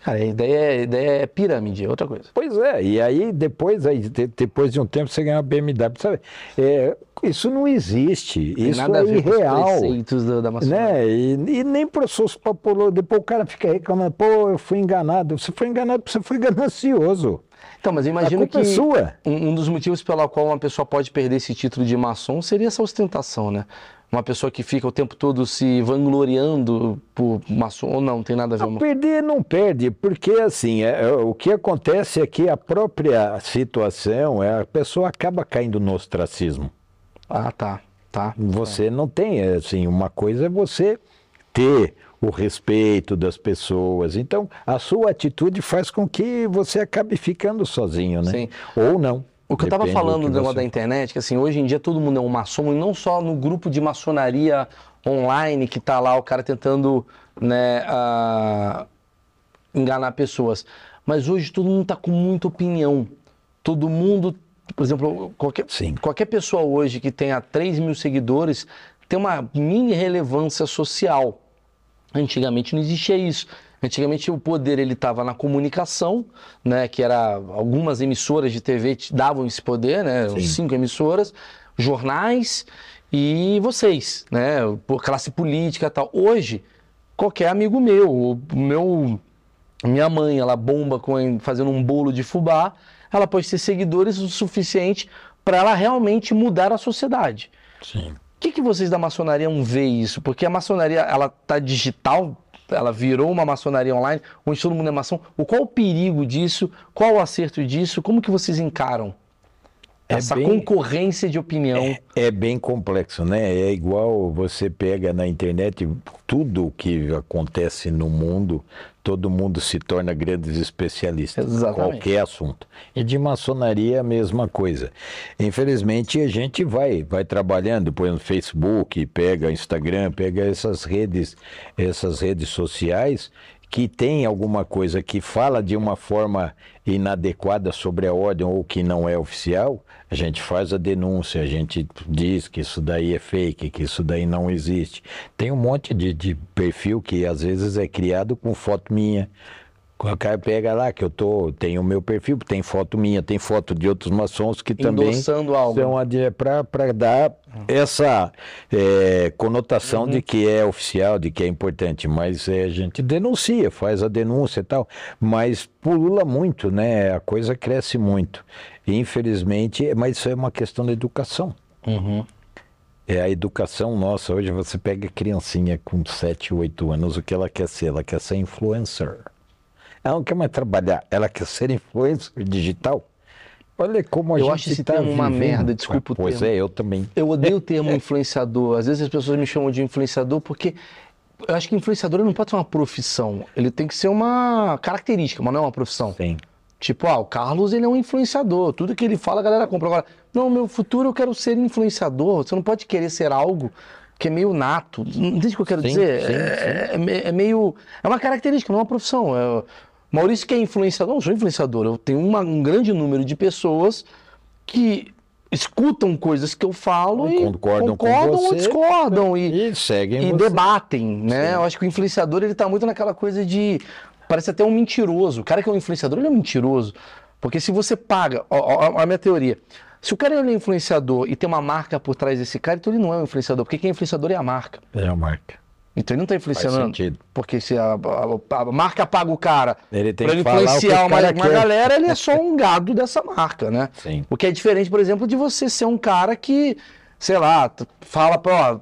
Cara, a ideia, a ideia é pirâmide, é outra coisa. Pois é, e aí depois, aí, de- depois de um tempo você ganha uma BMW. Sabe? É, isso não existe. Tem isso nada é a ver com os irreal. preceitos da, da maçonaria. Né? E, e nem processos popular. Depois o cara fica reclamando, pô, eu fui enganado. Você foi enganado porque você foi ganancioso. Então, mas eu imagino culpa que é um, um dos motivos pela qual uma pessoa pode perder esse título de maçom seria essa ostentação, né? Uma pessoa que fica o tempo todo se vangloriando por maçom ou não, tem nada a ver. Não, perder não perde, porque assim, é, é, o que acontece é que a própria situação, é, a pessoa acaba caindo no ostracismo. Ah, tá, tá. Você não tem, é, assim, uma coisa é você ter o respeito das pessoas. Então, a sua atitude faz com que você acabe ficando sozinho, né? Sim. Ou não. O que eu estava falando do negócio você- da internet, que assim, hoje em dia todo mundo é um maçom, e não só no grupo de maçonaria online que tá lá o cara tentando, né, ah, enganar pessoas. Mas hoje todo mundo tá com muita opinião. Todo mundo, por exemplo, qualquer, Sim. qualquer pessoa hoje que tenha 3 mil seguidores tem uma mini relevância social. Antigamente não existia isso. Antigamente o poder ele estava na comunicação, né, que era algumas emissoras de TV davam esse poder, né, Sim. cinco emissoras, jornais e vocês, né, por classe política e tal. Hoje qualquer amigo meu, o meu minha mãe, ela bomba com fazendo um bolo de fubá, ela pode ter seguidores o suficiente para ela realmente mudar a sociedade. Sim. O que, que vocês da maçonaria não vê isso? Porque a maçonaria, ela tá digital, ela virou uma maçonaria online, onde todo mundo é maçom. O qual o perigo disso? Qual o acerto disso? Como que vocês encaram É essa bem- concorrência de opinião? É bem complexo, né? É igual você pega na internet tudo o que acontece no mundo, todo mundo se torna grandes especialistas. Exatamente. Qualquer assunto. E de maçonaria é a mesma coisa. Infelizmente a gente vai, vai trabalhando, põe no Facebook, pega Instagram, pega essas redes, essas redes sociais que tem alguma coisa que fala de uma forma inadequada sobre a ordem ou que não é oficial, a gente faz a denúncia, a gente diz que isso daí é fake, que isso daí não existe. Tem um monte de, de perfil que às vezes é criado com foto minha. Cara pega lá que eu tô, tem o meu perfil, tem foto minha, tem foto de outros maçons que também Endossando algo. são para dar essa é, conotação Uhum. de que é oficial, de que é importante, mas é, a gente denuncia, faz a denúncia e tal, mas pulula muito, né? A coisa cresce muito. Infelizmente, mas isso é uma questão da educação. Uhum. É a educação nossa. Hoje você pega criancinha com 7, 8 anos, o que ela quer ser? Ela quer ser influencer. Ela não quer mais trabalhar, ela quer ser influencer digital. Olha como a Eu gente acho esse tá termo uma vivendo. merda, desculpa o Pois termo. é, eu também. Eu odeio o termo influenciador. Às vezes as pessoas me chamam de influenciador porque eu acho que influenciador não pode ser uma profissão. Ele tem que ser uma característica, mas não é uma profissão. Sim. Tipo, ah, o Carlos ele é um influenciador. Tudo que ele fala a galera compra. Agora, não, meu futuro eu quero ser influenciador. Você não pode querer ser algo que é meio nato. Entende o que eu quero Sim, dizer? sim, é, é me- é meio. É uma característica, não é uma profissão. É, Maurício que é influenciador, não sou influenciador. Eu tenho uma- um grande número de pessoas que escutam coisas que eu falo e Concordam concordam ou você. discordam. E, E seguem e você. debatem, né? Eu acho que o influenciador ele tá muito naquela coisa de parece até um mentiroso. O cara que é um influenciador ele é um mentiroso, porque se você paga, ó, ó, a minha teoria, se o cara é um influenciador e tem uma marca por trás desse cara, então ele não é um influenciador, porque quem é influenciador é a marca. É a marca. Então ele não está influenciando. sentido. Porque se a, a- a marca paga o cara Ele tem pra influenciar uma, uma galera, ele é só um gado dessa marca, né? Sim. O que é diferente, por exemplo, de você ser um cara que sei lá, fala para,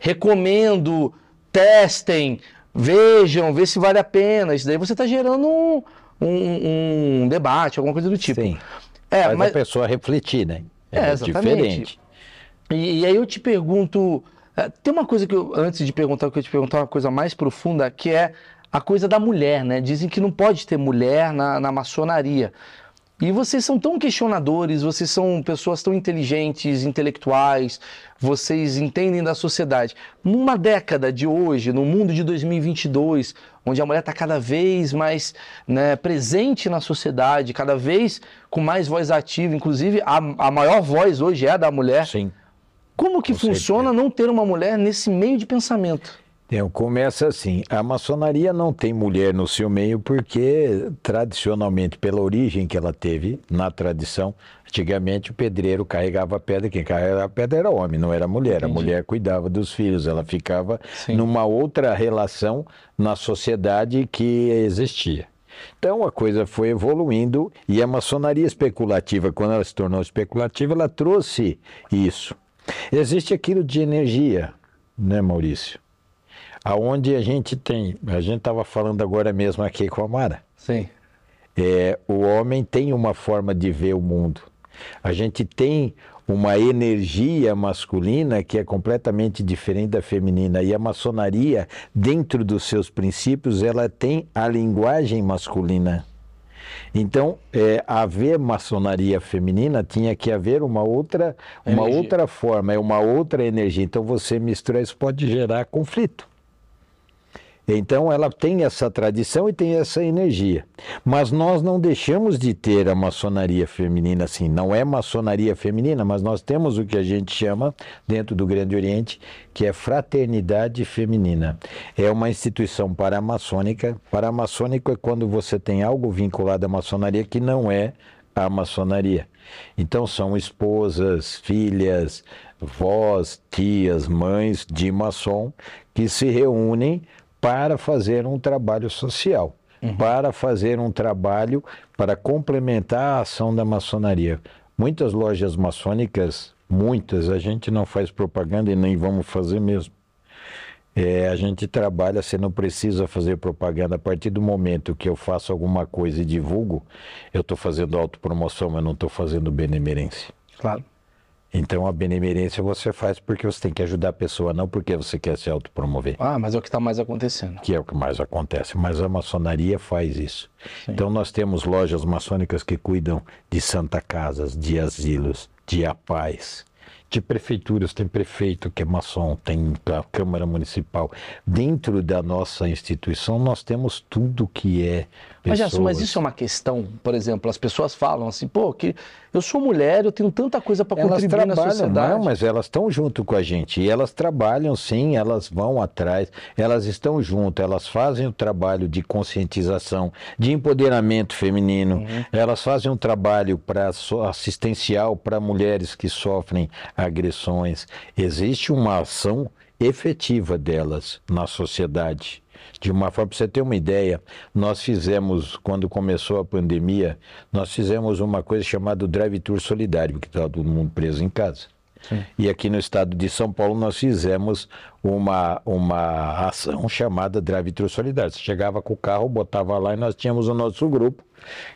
recomendo, testem, vejam, vê se vale a pena. Isso daí você está gerando um, um, um debate, alguma coisa do tipo. Sim. É, Faz mas a pessoa refletir, né? É, exatamente. diferente. E, e aí eu te pergunto, tem uma coisa que eu, antes de perguntar, eu queria te perguntar uma coisa mais profunda, que é a coisa da mulher, né? Dizem que não pode ter mulher na, na maçonaria. E vocês são tão questionadores, vocês são pessoas tão inteligentes, intelectuais, vocês entendem da sociedade. Numa década de hoje, no mundo de 2022, onde a mulher está cada vez mais né, presente na sociedade, cada vez com mais voz ativa, inclusive a, a maior voz hoje é a da mulher. Sim. Como que Com funciona não ter uma mulher nesse meio de pensamento? Então, começa assim, a maçonaria não tem mulher no seu meio porque, tradicionalmente, pela origem que ela teve, na tradição, antigamente o pedreiro carregava a pedra, quem carregava a pedra era homem, não era mulher. Entendi. A mulher cuidava dos filhos, ela ficava Sim. numa outra relação na sociedade que existia. Então a coisa foi evoluindo e a maçonaria especulativa, quando ela se tornou especulativa, ela trouxe isso. Existe aquilo de energia, né, Maurício? Aonde a gente tem, a gente estava falando agora mesmo aqui com a Mara, Sim. é, o homem tem uma forma de ver o mundo. A gente tem uma energia masculina que é completamente diferente da feminina. E a maçonaria, dentro dos seus princípios, ela tem a linguagem masculina. Então, é, haver maçonaria feminina tinha que haver uma outra, uma Energia. outra forma, é uma outra energia. Então, você misturar isso pode gerar conflito. Então ela tem essa tradição e tem essa energia. Mas nós não deixamos de ter a maçonaria feminina assim. Não é maçonaria feminina, mas nós temos o que a gente chama, dentro do Grande Oriente, que é fraternidade feminina. É uma instituição paramaçônica. Paramaçônico é quando você tem algo vinculado à maçonaria que não é a maçonaria. Então são esposas, filhas, vós, tias, mães de maçom que se reúnem para fazer um trabalho social, para fazer um trabalho para complementar a ação da maçonaria. Muitas lojas maçônicas, muitas, a gente não faz propaganda e nem vamos fazer mesmo. É, a gente trabalha, você não precisa fazer propaganda. A partir do momento que eu faço alguma coisa e divulgo, eu estou fazendo autopromoção, mas não estou fazendo benemerência. Claro. Então a benemerência você faz porque você tem que ajudar a pessoa, não porque você quer se autopromover, Ah, mas é o que está mais acontecendo. que é o que mais acontece. Mas a maçonaria faz isso. Então nós temos lojas maçônicas que cuidam de santa casas, de asilos, de apais, de prefeituras. Tem prefeito que é maçom, tem a Câmara Municipal. Dentro da nossa instituição nós temos tudo que é. Mas, Gerson, mas pessoas. isso é uma questão, por exemplo, as pessoas falam assim, pô, que eu sou mulher, eu tenho tanta coisa para contribuir na trabalham, sociedade. não, mas elas estão junto com a gente. E elas trabalham sim, elas vão atrás, elas estão junto, elas fazem o trabalho de conscientização, de empoderamento feminino, Uhum. elas fazem um trabalho para assistencial para mulheres que sofrem agressões. Existe uma ação efetiva delas na sociedade. De uma forma, para você ter uma ideia, nós fizemos, quando começou a pandemia, nós fizemos uma coisa chamada Drive Tour Solidário, que estava todo mundo preso em casa. E aqui no estado de São Paulo nós fizemos uma, uma ação chamada Drive Tour Solidário. Você chegava com o carro, botava lá e nós tínhamos o nosso grupo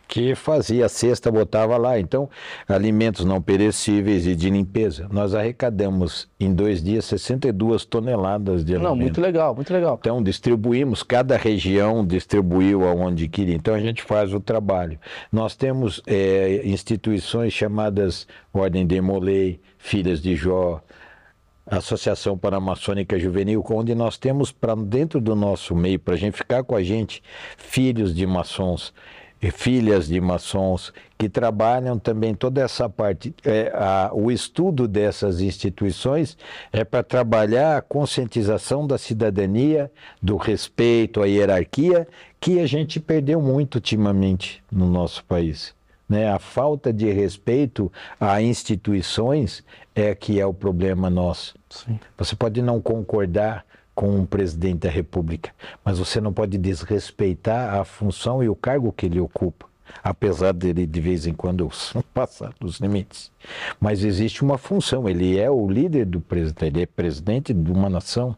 que fazia a cesta, botava lá. Então, alimentos não perecíveis e de limpeza. Nós arrecadamos em dois dias 62 toneladas de Não, alimentos. muito legal, muito legal. Então, distribuímos, cada região distribuiu aonde queria. Então, a gente faz o trabalho. Nós temos eh, instituições chamadas Ordem de Molay, Filhas de Jó, Associação Paramaçônica Juvenil, onde nós temos para dentro do nosso meio, para a gente ficar com a gente, filhos de maçons, filhas de maçons, que trabalham também toda essa parte. É, a- o estudo dessas instituições é para trabalhar a conscientização da cidadania, do respeito à hierarquia, que a gente perdeu muito ultimamente no nosso país. Né? A falta de respeito a instituições é que é o problema nosso. Sim. Você pode não concordar com o presidente da República, mas você não pode desrespeitar a função e o cargo que ele ocupa. apesar dele de vez em quando passar dos limites. Mas existe uma função, ele é o líder do presidente, ele é presidente de uma nação.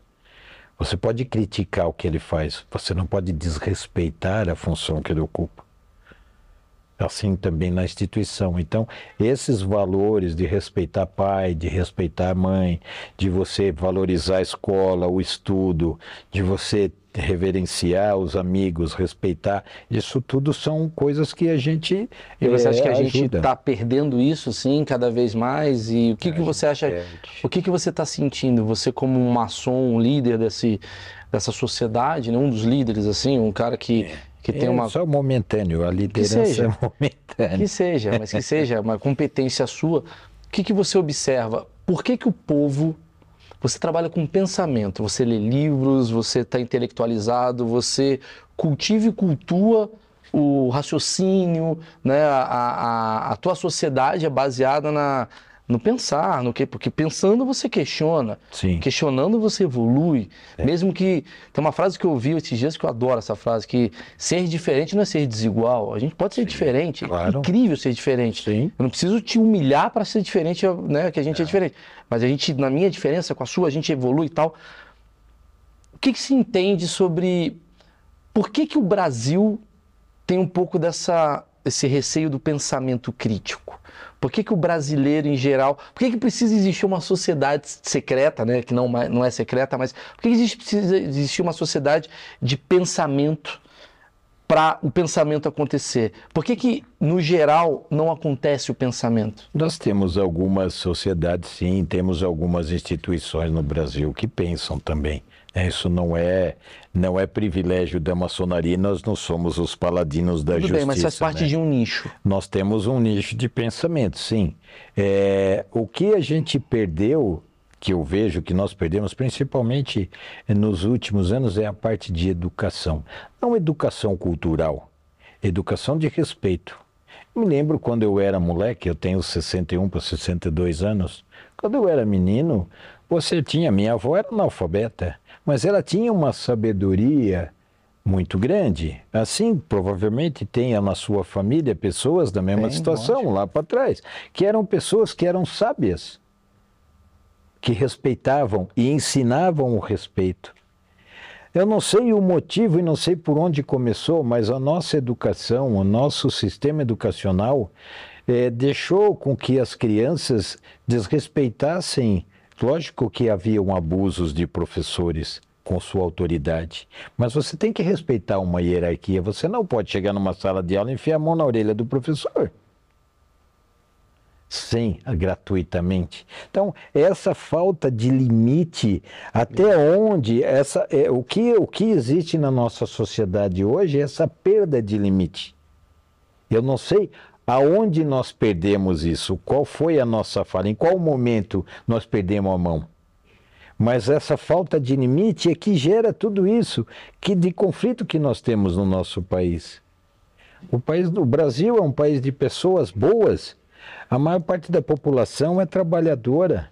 Você pode criticar o que ele faz, você não pode desrespeitar a função que ele ocupa assim também na instituição. Então, esses valores de respeitar pai, de respeitar mãe, de você valorizar a escola, o estudo, de você reverenciar os amigos, respeitar, isso tudo são coisas que a gente E você é, acha que a gente ajuda. está perdendo isso, sim, cada vez mais? E o que, A que você gente acha? perde. O que, que você está sentindo? Você como um maçom, um líder desse, dessa sociedade, né? um dos líderes, assim, um cara que, que tem é uma... só momentâneo, a liderança seja. é momentânea. Que seja, mas que seja uma competência sua. O que, que você observa? Por que, que o povo. Você trabalha com pensamento, você lê livros, você está intelectualizado, você cultiva e cultua o raciocínio, né? a, a, a tua sociedade é baseada na, no pensar, no que, porque pensando você questiona, Sim. questionando você evolui, É. mesmo que tem uma frase que eu ouvi esses dias que eu adoro essa frase que ser diferente não é ser desigual, a gente pode ser diferente, claro. é incrível ser diferente. Sim. Eu não preciso te humilhar para ser diferente, né, que a gente é. diferente, mas a gente na minha diferença com a sua a gente evolui e tal. O que, que se entende sobre por que que o Brasil tem um pouco dessa esse receio do pensamento crítico? Por que, que o brasileiro em geral. Por que, que precisa existir uma sociedade secreta, né? Que não, não é secreta, mas por que, que existe, precisa existir uma sociedade de pensamento para o pensamento acontecer? Por que, que, no geral, não acontece o pensamento? Nós temos algumas sociedades, sim, temos algumas instituições no Brasil que pensam também. Isso não é não é privilégio da maçonaria, nós não somos os paladinos da Tudo justiça. bem, mas faz parte né? de um nicho. Nós temos um nicho de pensamento, sim. É, o que a gente perdeu, que eu vejo que nós perdemos, principalmente nos últimos anos, é a parte de educação. Não educação cultural, educação de respeito. Me lembro quando eu era moleque, eu tenho 61 para 62 anos, quando eu era menino, você tinha, minha avó era analfabeta, mas ela tinha uma sabedoria muito grande. Assim, provavelmente tenha na sua família pessoas da mesma Tem, situação lá para trás, que eram pessoas que eram sábias, que respeitavam e ensinavam o respeito. Eu não sei o motivo e não sei por onde começou, mas a nossa educação, o nosso sistema educacional eh, deixou com que as crianças desrespeitassem. Lógico que haviam abusos de professores com sua autoridade, mas você tem que respeitar uma hierarquia. Você não pode chegar numa sala de aula e enfiar a mão na orelha do professor. Sim, gratuitamente. Então, essa falta de limite, até onde essa é, o que o que existe na nossa sociedade hoje é essa perda de limite. Eu não sei aonde nós perdemos isso, qual foi a nossa falha, em qual momento nós perdemos a mão. Mas essa falta de limite é que gera tudo isso que de conflito que nós temos no nosso país. O país Brasil é um país de pessoas boas. A maior parte da população é trabalhadora.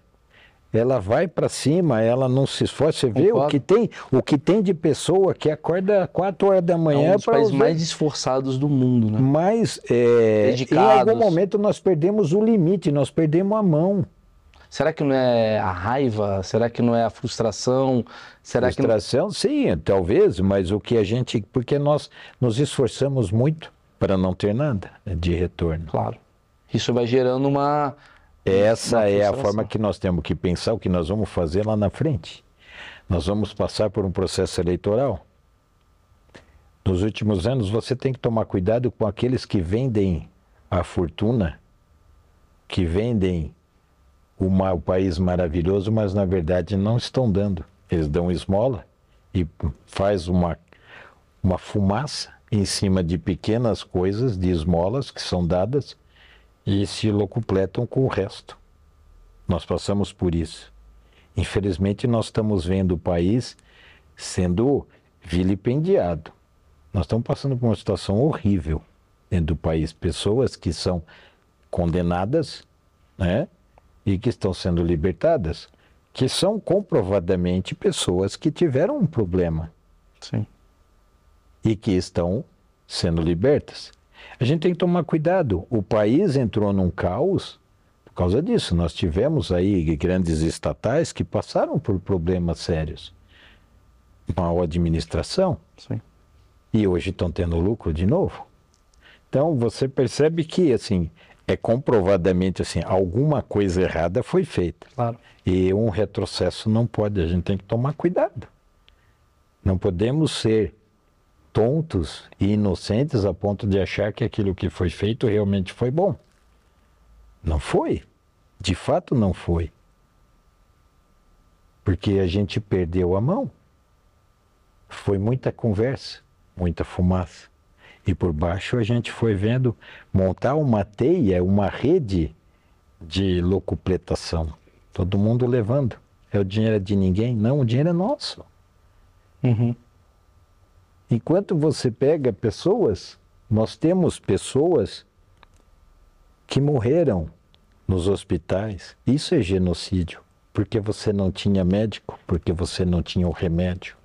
Ela vai para cima, ela não se esforça. Você vê o que tem, o que tem de pessoa que acorda às 4 horas da É manhã um dos para países usar. mais esforçados do mundo, né? Mas é, em Dedicados. algum momento nós perdemos o limite, nós perdemos a mão. Será que não é a raiva? Será que não é a frustração? Será que não... Frustração, sim, talvez, mas o que a gente. Porque nós nos esforçamos muito para não ter nada de retorno. Claro. Isso vai gerando uma. Essa uma é a forma que nós temos que pensar o que nós vamos fazer lá na frente. Nós vamos passar por um processo eleitoral. Nos últimos anos, você tem que tomar cuidado com aqueles que vendem a fortuna, que vendem o, ma- o país maravilhoso, mas na verdade não estão dando. Eles dão esmola e faz uma, uma fumaça em cima de pequenas coisas, de esmolas que são dadas e se locupletam com o resto. Nós passamos por isso. Infelizmente, nós estamos vendo o país sendo vilipendiado. Nós estamos passando por uma situação horrível dentro do país. Pessoas que são condenadas, né? E que estão sendo libertadas, que são comprovadamente pessoas que tiveram um problema Sim. e que estão sendo libertas. A gente tem que tomar cuidado. O país entrou num caos por causa disso. Nós tivemos aí grandes estatais que passaram por problemas sérios. Mal administração. Sim. E hoje estão tendo lucro de novo. Então você percebe que assim é comprovadamente assim alguma coisa errada foi feita. Claro. E um retrocesso não pode, a gente tem que tomar cuidado. Não podemos ser tontos e inocentes a ponto de achar que aquilo que foi feito realmente foi bom. Não foi. De fato, não foi. Porque a gente perdeu a mão. Foi muita conversa, muita fumaça. E por baixo a gente foi vendo montar uma teia, uma rede de locupletação. Todo mundo levando. É o dinheiro de ninguém? Não, o dinheiro é nosso. Uhum. Enquanto você pega pessoas, nós temos pessoas que morreram nos hospitais. Isso é genocídio. Porque você não tinha médico, porque você não tinha o remédio,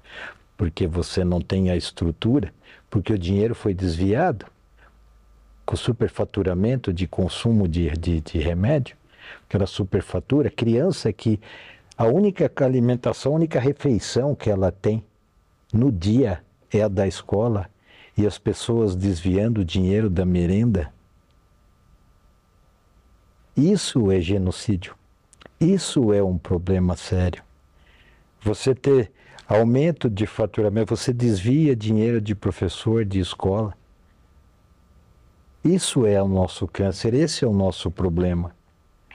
porque você não tem a estrutura, porque o dinheiro foi desviado com superfaturamento de consumo de, de, de remédio aquela superfatura, criança que a única alimentação, a única refeição que ela tem no dia é a da escola e as pessoas desviando o dinheiro da merenda. Isso é genocídio. Isso é um problema sério. Você ter aumento de faturamento, você desvia dinheiro de professor, de escola. Isso é o nosso câncer, esse é o nosso problema.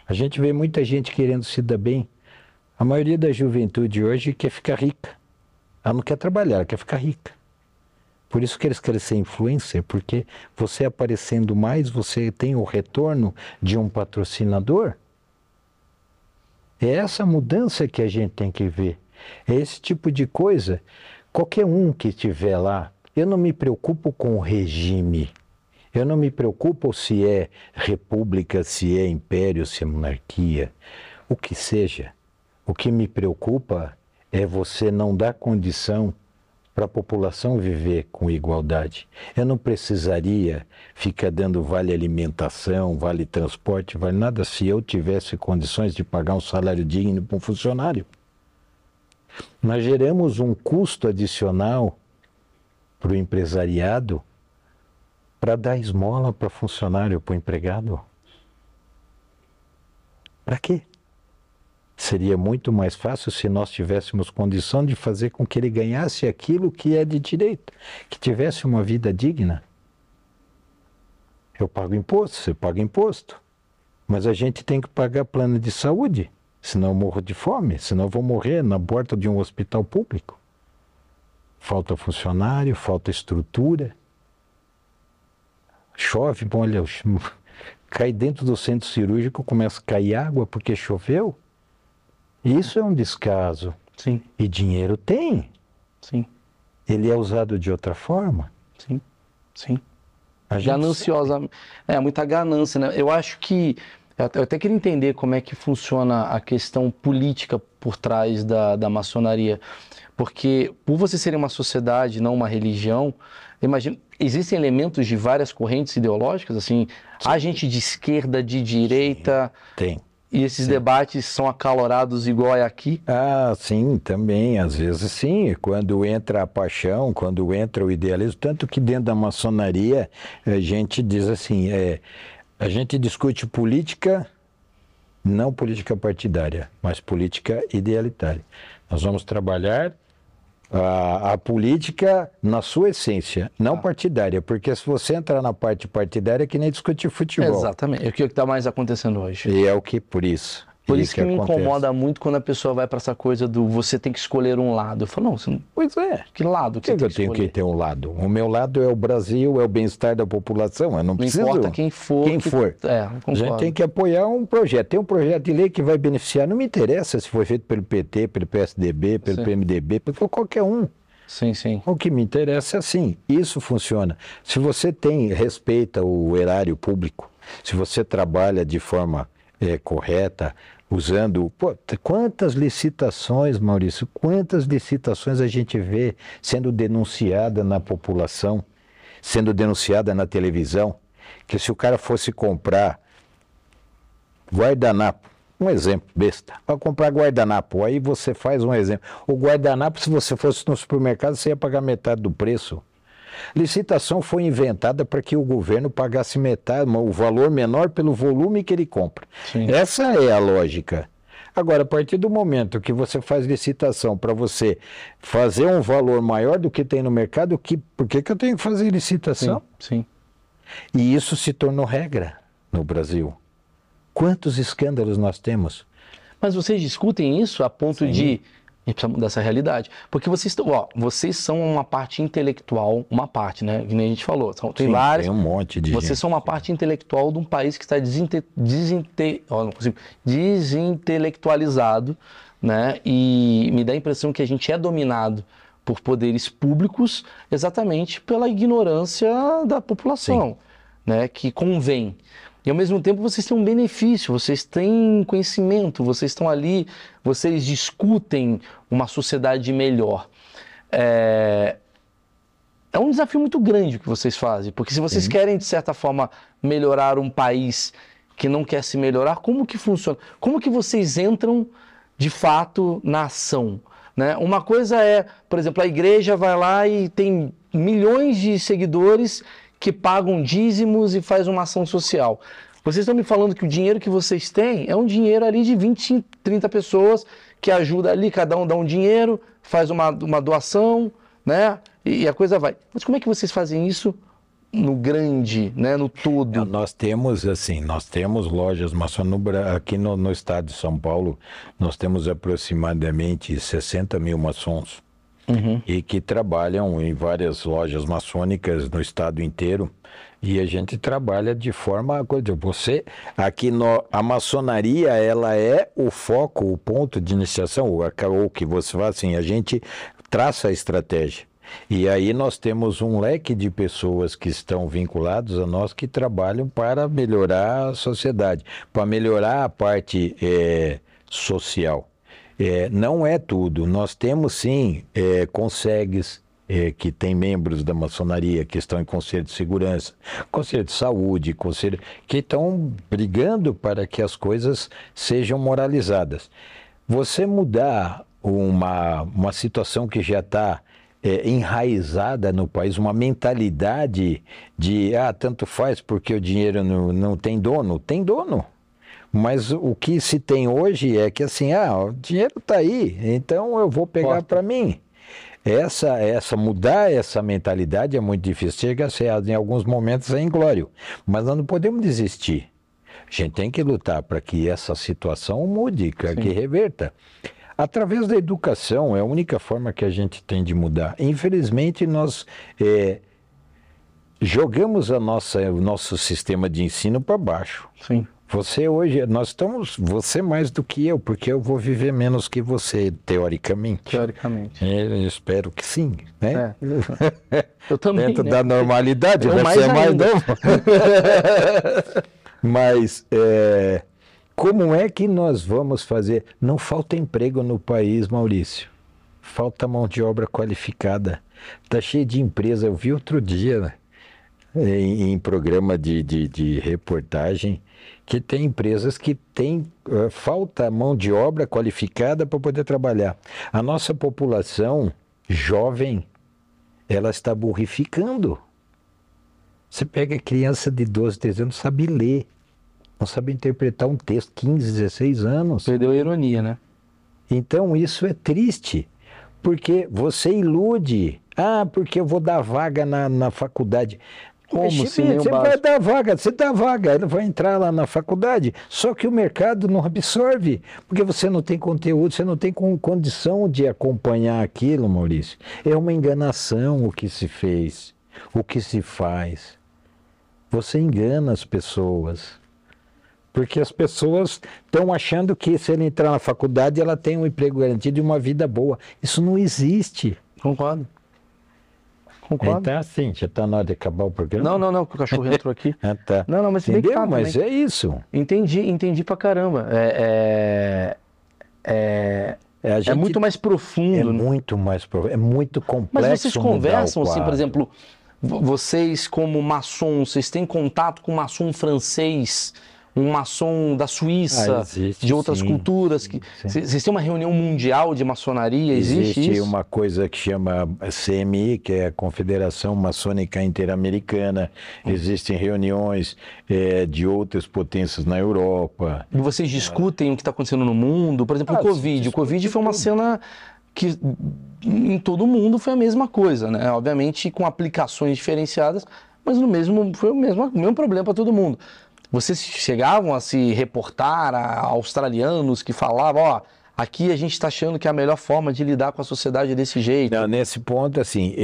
A gente vê muita gente querendo se dar bem. A maioria da juventude hoje quer ficar rica. Ela não quer trabalhar, ela quer ficar rica. Por isso que eles querem ser influencer, porque você aparecendo mais, você tem o retorno de um patrocinador. É essa mudança que a gente tem que ver. É esse tipo de coisa. Qualquer um que estiver lá, eu não me preocupo com o regime. Eu não me preocupo se é república, se é império, se é monarquia, o que seja. O que me preocupa é você não dar condição para a população viver com igualdade. Eu não precisaria ficar dando vale alimentação, vale transporte, vale nada se eu tivesse condições de pagar um salário digno para um funcionário. Nós geramos um custo adicional para o empresariado para dar esmola para funcionário, para o empregado? Para quê? Seria muito mais fácil se nós tivéssemos condição de fazer com que ele ganhasse aquilo que é de direito, que tivesse uma vida digna. Eu pago imposto, você paga imposto, mas a gente tem que pagar plano de saúde, senão eu morro de fome, senão eu vou morrer na porta de um hospital público. Falta funcionário, falta estrutura chove, olha, cai dentro do centro cirúrgico, começa a cair água porque choveu. Isso é um descaso. Sim. E dinheiro tem. Sim. Ele é usado de outra forma. Sim. Sim. Gananciosa. É, muita ganância, né? Eu acho que. Eu até queria entender como é que funciona a questão política por trás da, da maçonaria. Porque, por você ser uma sociedade, não uma religião, imagino, existem elementos de várias correntes ideológicas, assim, sim. há gente de esquerda, de direita. Sim, tem. E esses sim. debates são acalorados igual é aqui? Ah, sim, também. Às vezes sim. Quando entra a paixão, quando entra o idealismo, tanto que dentro da maçonaria a gente diz assim, é, a gente discute política, não política partidária, mas política idealitária. Nós vamos trabalhar a, a, política na sua essência, não ah. partidária, porque se você entrar na parte partidária é que nem discutir futebol. Exatamente, é o que está mais acontecendo hoje. E é o que, por isso. Por isso que, que me acontece. incomoda muito quando a pessoa vai para essa coisa do você tem que escolher um lado. Eu falo, não, não... Pois é. Que lado que, que, que eu tenho que ter um lado? O meu lado é o Brasil, é o bem-estar da população. Eu não, não preciso... importa quem for. Quem que... for. É, a gente tem que apoiar um projeto. Tem um projeto de lei que vai beneficiar. Não me interessa se foi feito pelo PT, pelo PSDB, pelo Sim. PMDB, por qualquer um. Sim, sim. O que me interessa é assim, isso funciona. Se você tem, respeita o erário público, se você trabalha de forma é, correta, usando. Pô, quantas licitações, Maurício, quantas licitações a gente vê sendo denunciada na população sendo denunciada na televisão, que se o cara fosse comprar guardanapo, um exemplo besta, para comprar guardanapo, aí você faz um exemplo. O guardanapo, se você fosse no supermercado, você ia pagar metade do preço. Licitação foi inventada para que o governo pagasse metade, o valor menor pelo volume que ele compra. Sim. Essa é a lógica. Agora, a partir do momento que você faz licitação para você fazer um valor maior do que tem no mercado, que, por que, que eu tenho que fazer licitação? Sim. E isso se tornou regra no Brasil. Quantos escândalos nós temos? Mas vocês discutem isso a ponto Sim. de. Gente precisa mudar essa realidade. Porque vocês estão, ó, vocês são uma parte intelectual, uma parte, né? Que nem a gente falou. São, tem Sim, várias. Tem um monte de Vocês gente. são uma parte intelectual de um país que está desinte, desinte, ó, não consigo, desintelectualizado, né? E me dá a impressão que a gente é dominado por poderes públicos exatamente pela ignorância da população, né? Que convém. E ao mesmo tempo vocês têm um benefício, vocês têm conhecimento, vocês estão ali, vocês discutem uma sociedade melhor. É, é um desafio muito grande o que vocês fazem, porque se vocês querem, de certa forma, melhorar um país que não quer se melhorar, como que funciona? Como que vocês entram, de fato, na ação? Né? Uma coisa é, por exemplo, a igreja vai lá e tem milhões de seguidores que pagam dízimos e faz uma ação social. Vocês estão me falando que o dinheiro que vocês têm é um dinheiro ali de 20, 30 pessoas que ajuda ali, cada um dá um dinheiro, faz uma, uma doação, né? E, a coisa vai. Mas como é que vocês fazem isso no grande, né? No todo? Nós temos assim, nós temos lojas maçons no Bra- aqui no, no estado de São Paulo, nós temos aproximadamente 60 mil maçons Uhum. e que trabalham em várias lojas maçônicas no estado inteiro. E a gente trabalha de forma. Você aqui no, a maçonaria ela é o foco, o ponto de iniciação, ou, ou que você fala assim, a gente traça a estratégia. E aí nós temos um leque de pessoas que estão vinculados a nós que trabalham para melhorar a sociedade, para melhorar a parte eh, social. É, não é tudo. Nós temos sim é, consegues é, que tem membros da maçonaria que estão em conselho de segurança, conselho de saúde, conselho que estão brigando para que as coisas sejam moralizadas. Você mudar uma, uma situação que já está é, enraizada no país, uma mentalidade de ah, tanto faz porque o dinheiro não, não tem dono, tem dono. Mas o que se tem hoje é que assim, ah, o dinheiro está aí, então eu vou pegar para mim. Essa, essa mudar essa mentalidade é muito difícil. Chega a ser, em alguns momentos é inglório, mas nós não podemos desistir. A gente tem que lutar para que essa situação mude, para que reverta. Através da educação é a única forma que a gente tem de mudar. Infelizmente nós eh, jogamos a nossa, o nosso sistema de ensino para baixo. Sim. Você hoje, nós estamos, você mais do que eu, porque eu vou viver menos que você, teoricamente. Teoricamente. É, Eu espero que sim, né? É. Eu também. Dentro né? da normalidade, Eu você é mais novo. Mas é, como é que nós vamos fazer? Não falta emprego no país, Maurício. Falta mão de obra qualificada. Está cheio de empresa. Eu vi outro dia né, em, em programa de, de, de reportagem que tem empresas que têm eh, falta mão de obra qualificada para poder trabalhar. A nossa população jovem, ela está burrificando. Você pega criança de 12, 13 anos, não sabe ler, não sabe interpretar um texto, 15, 16 anos. Perdeu a ironia, né? Então isso é triste, porque você ilude. Ah, porque eu vou dar vaga na, na faculdade. Como se nem você vai dar vaga, você dá vaga, ele vai entrar lá na faculdade, só que o mercado não absorve, porque você não tem conteúdo, você não tem con- condição de acompanhar aquilo, Maurício. É uma enganação o que se fez, o que se faz. Você engana as pessoas. Porque as pessoas estão achando que se ele entrar na faculdade, ela tem um emprego garantido e uma vida boa. Isso não existe. Concordo. Concordo. Então, assim, já está na hora de acabar o programa? Não, não, não, que o cachorro entrou aqui. Ah, tá. Não, não, mas se bem que Entendeu? tá Mas também. é isso. Entendi, entendi pra caramba. É, é, é, É, a é gente- muito mais É profundo. né? muito mais profundo, é muito complexo. Mas vocês conversam, assim, por exemplo, vo- vocês como maçons, vocês têm contato com maçom francês, um maçom da Suíça, Ah, existe, de outras sim. culturas? que Vocês têm uma reunião mundial de maçonaria? Existe, Existe uma coisa que chama CMI, que é a Confederação Maçônica Interamericana. Existem reuniões eh, de outras potências na Europa. E vocês discutem o que está acontecendo no mundo? Por exemplo, Ah, o Covid. O Covid foi uma cena que em todo mundo foi a mesma coisa, né? Obviamente com aplicações diferenciadas, mas no mesmo foi o mesmo, o mesmo problema para todo mundo. Vocês chegavam a se reportar a australianos que falavam, ó, aqui a gente está achando que é a melhor forma de lidar com a sociedade é desse jeito. Não, nesse ponto, assim,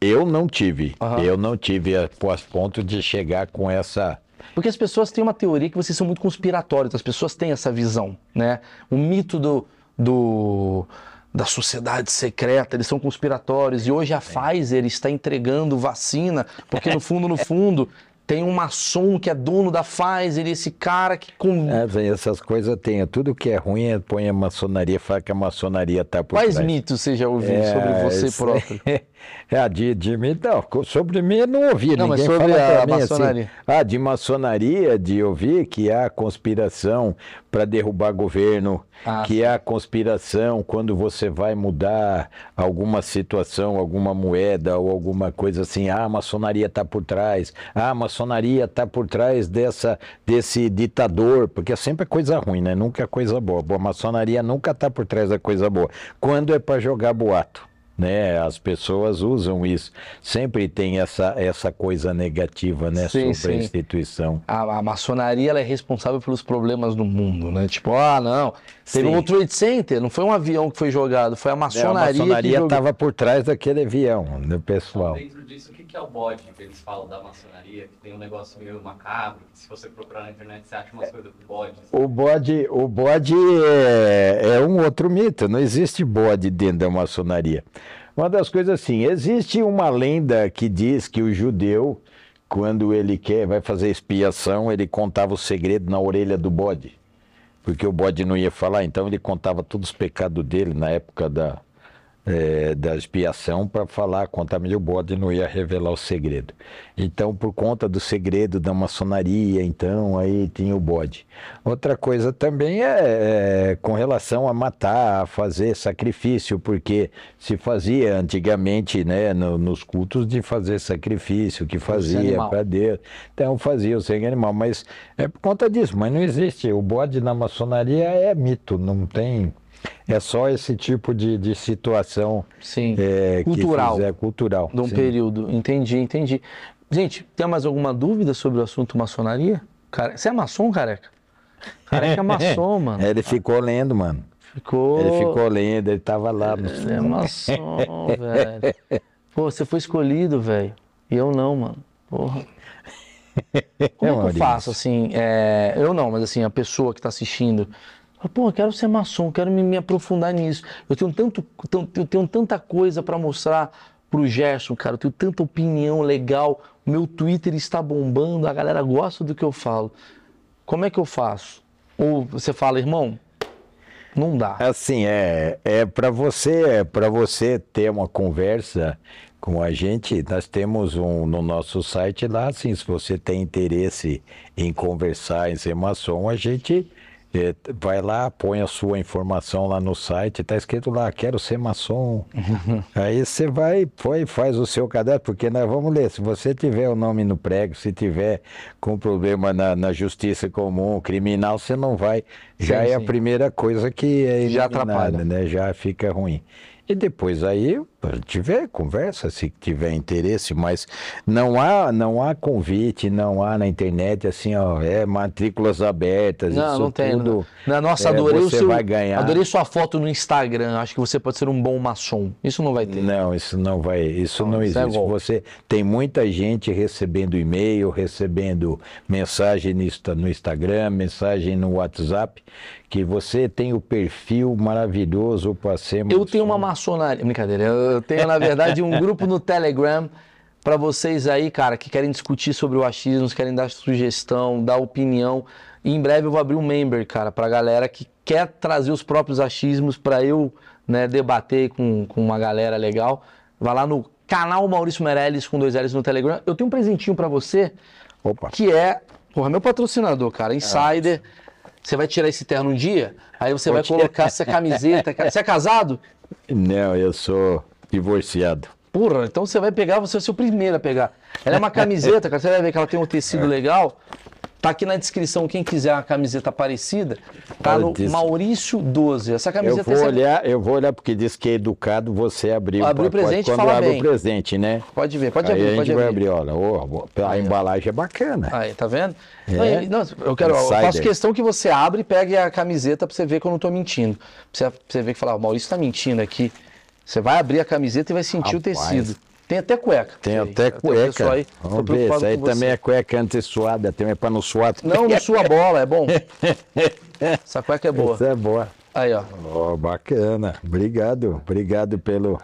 eu, não tive. Aham. Eu não tive a ponto de chegar com essa. Porque as pessoas têm uma teoria que vocês são muito conspiratórios, as pessoas têm essa visão, né? O mito do, do- da sociedade secreta, eles são conspiratórios. E hoje a Pfizer está entregando vacina, porque no fundo, no fundo, tem um maçom que é dono da Pfizer e esse cara que... Com... É, vem, essas coisas tem. Tudo que é ruim é põe a maçonaria, fala que a maçonaria está por Quais trás. mitos você já ouviu É, sobre você isso- próprio? É, de, de mim, não, sobre mim eu não ouvi, Não, mas ninguém sobre fala pra a mim assim. maçonaria. Ah, de maçonaria, de ouvir que há conspiração para derrubar governo, Ah, que há conspiração quando você vai mudar alguma situação, alguma moeda ou alguma coisa assim, ah, a maçonaria está por trás, ah, a maçonaria está por trás dessa, desse ditador, porque é sempre coisa ruim, né? Nunca é coisa boa. A maçonaria nunca está por trás da coisa boa. Quando é para jogar boato né? As pessoas usam isso. Sempre tem essa, essa coisa negativa, né? Sim, sobre a sim. instituição. A, a maçonaria ela é responsável pelos problemas do mundo, né? Tipo, ah, não, teve Sim. um Trade Center, não foi um avião que foi jogado, foi a É, a maçonaria, maçonaria estava por trás daquele avião, do pessoal. Dentro disso, que é o bode que eles falam da maçonaria? Que tem um negócio meio macabro, que se você procurar na internet você acha umas coisas do bode. O bode, o bode é, é um outro mito, não existe bode dentro da maçonaria. Uma das coisas assim, existe uma lenda que diz que o judeu, quando ele quer, vai fazer expiação, ele contava o segredo na orelha do bode. Porque o bode não ia falar, então ele contava todos os pecados dele na época da, eh, da expiação para falar, contar, mas o bode não ia revelar o segredo. Então, por conta do segredo da maçonaria, então, aí tinha o bode. Outra coisa também é, é com relação a matar, a fazer sacrifício, porque se fazia antigamente, né, no- nos cultos de fazer sacrifício, que fazia para Deus. Então fazia o sangue animal, mas é por conta disso, mas não existe. O bode na maçonaria é mito, não tem. É só esse tipo de, de situação Sim, é, cultural. que fizer, cultural. de um sim. período. Entendi, entendi. Gente, tem mais alguma dúvida sobre o assunto maçonaria? Cara, você é maçom, careca? Careca é maçom, mano. Ele ficou lendo, mano. Ficou. Ele ficou lendo, ele tava lá no Ele é maçom, velho. Pô, você foi escolhido, velho. E eu não, mano. Porra. Como é que eu faço, assim? é, Eu não, mas assim, a pessoa que tá assistindo. Fala, Pô, eu quero ser maçom, quero me, me aprofundar nisso. Eu tenho, tanto, tan- eu tenho tanta coisa pra mostrar pro Gerson, cara. Eu tenho tanta opinião legal. O meu Twitter está bombando, a galera gosta do que eu falo. Como é que eu faço? Ou você fala, irmão, não dá. Assim, é, é para você, é para você ter uma conversa com a gente, nós temos um no nosso site lá, assim, se você tem interesse em conversar, em ser maçom, a gente é, vai lá, põe a sua informação lá no site, tá escrito lá, quero ser maçom. Aí você vai, foi, faz o seu cadastro, porque nós vamos ler, se você tiver o nome no prego, se tiver com problema na, na justiça comum, criminal, você não vai. Já Sim, é a sim. primeira coisa que é Já eliminada, atrapalha. né? Já fica ruim. E depois aí, tiver conversa, se tiver interesse, mas não há, não há convite, não há na internet assim, ó, é matrículas abertas, Não, não tem. tudo. Não. Não, Nossa, é, adorei o você seu. vai ganhar. Adorei sua foto no Instagram. Acho que você pode ser um bom maçom. Isso não vai ter. Não, isso não vai, isso Não, não isso é existe. golpe. Você tem muita gente recebendo e-mail, recebendo mensagem no Insta- no Instagram, mensagem no WhatsApp, que você tem o perfil maravilhoso para ser Eu tenho uma maçonaria. Brincadeira. Eu tenho, na verdade, um grupo no Telegram para vocês aí, cara, que querem discutir sobre o achismo, querem dar sugestão, dar opinião. E em breve eu vou abrir um member, cara, pra galera que quer trazer os próprios achismos para eu né, debater com, com uma galera legal. Vai lá no canal Maurício Meirelles com dois L's no Telegram. Eu tenho um presentinho pra você Opa. que é, porra, meu patrocinador, cara, Insider. Você vai tirar esse terno um dia, aí você vai tirar. colocar essa camiseta. Você é casado? Não, eu sou divorciado. Porra, então você vai pegar, você vai ser o primeiro a pegar. Ela é uma camiseta, cara, você vai ver que ela tem um tecido É. legal. Tá aqui na descrição, quem quiser uma camiseta parecida, tá no. Maurício 12. Essa Eu camiseta vou olhar, eu vou olhar porque diz que é educado você abrir Abrir o presente quando falar abre bem. o presente, né? Pode ver, pode Aí abrir, a pode gente vai abrir. abrir, olha, ó, a embalagem é bacana. Aí, tá vendo? É. Não, eu quero, eu faço questão que você abre e pegue a camiseta pra você ver que eu não tô mentindo. Pra você, pra você ver que falar, o Maurício tá mentindo aqui. Você vai abrir a camiseta e vai sentir o Rapaz. tecido. Tem até cueca. Tem até o cueca. aí, Vamos ver, essa aí também é cueca anti-suada, também é pra não suar. Não, não sua bola, é bom. Essa cueca é boa. Essa é boa. Aí, ó. Ó, bacana. Obrigado, obrigado pelo...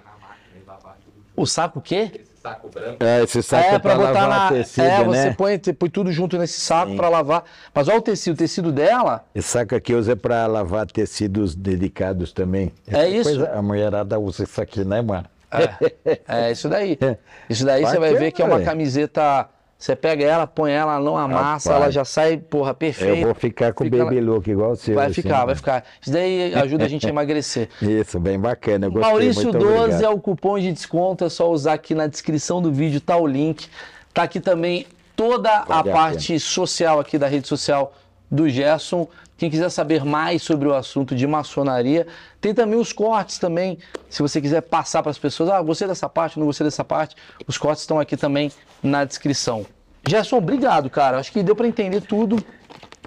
O saco o quê? Esse saco branco. É, esse saco é, pra, lavar na. tecido, é, você né? põe, põe tudo junto nesse saco pra lavar. Mas olha o tecido, o tecido dela. Esse saco aqui usa pra lavar tecidos delicados também. É Essa isso? a mulherada usa isso aqui, né, mano? É, é isso daí. Isso daí você vai Bacana, ver que é uma camiseta. Você pega ela, põe ela, não amassa, Rapaz. ela já sai, porra, perfeita. Eu vou ficar com o baby look igual o seu. Vai assim, ficar, né? vai ficar. Isso daí ajuda a gente a emagrecer. Isso, bem bacana. Eu gostei, Maurício muito 12 obrigado. é o cupom de desconto, é só usar aqui na descrição do vídeo, tá o link. Tá aqui também toda a Vale a parte social aqui da rede social do Gerson. Quem quiser saber mais sobre o assunto de maçonaria, tem também os cortes também. Se você quiser passar para as pessoas, ah, gostei dessa parte, não gostei dessa parte, os cortes estão aqui também na descrição. Gerson, obrigado, cara. Acho que deu para entender tudo.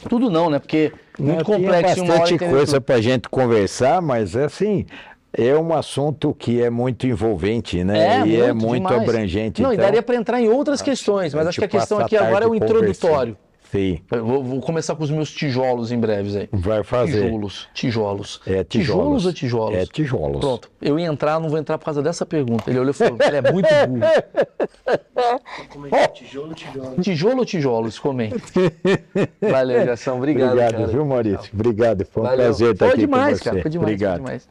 Tudo não, né? Porque muito Tinha complexo em uma hora bastante coisa para gente conversar, mas assim, é um assunto que é muito envolvente, né? e é muito demais. abrangente. Não, e então, daria para entrar em outras questões, mas acho que a questão aqui agora é o introdutório. Sim, Vou, vou começar com os meus tijolos em breves aí. vai fazer. Tijolos, tijolos. É tijolos ou tijolos? É tijolos. Pronto, eu ia entrar, não vou entrar por causa dessa pergunta. Ele olhou e falou, ele é muito burro. Tijolo, tijolo. Tijolo ou tijolos? Comente. Valeu, Gação. Obrigado, Obrigado, cara. viu, Maurício? Obrigado, foi um Valeu. prazer estar Foi aqui demais, com você. cara. Foi demais, Obrigado. foi demais.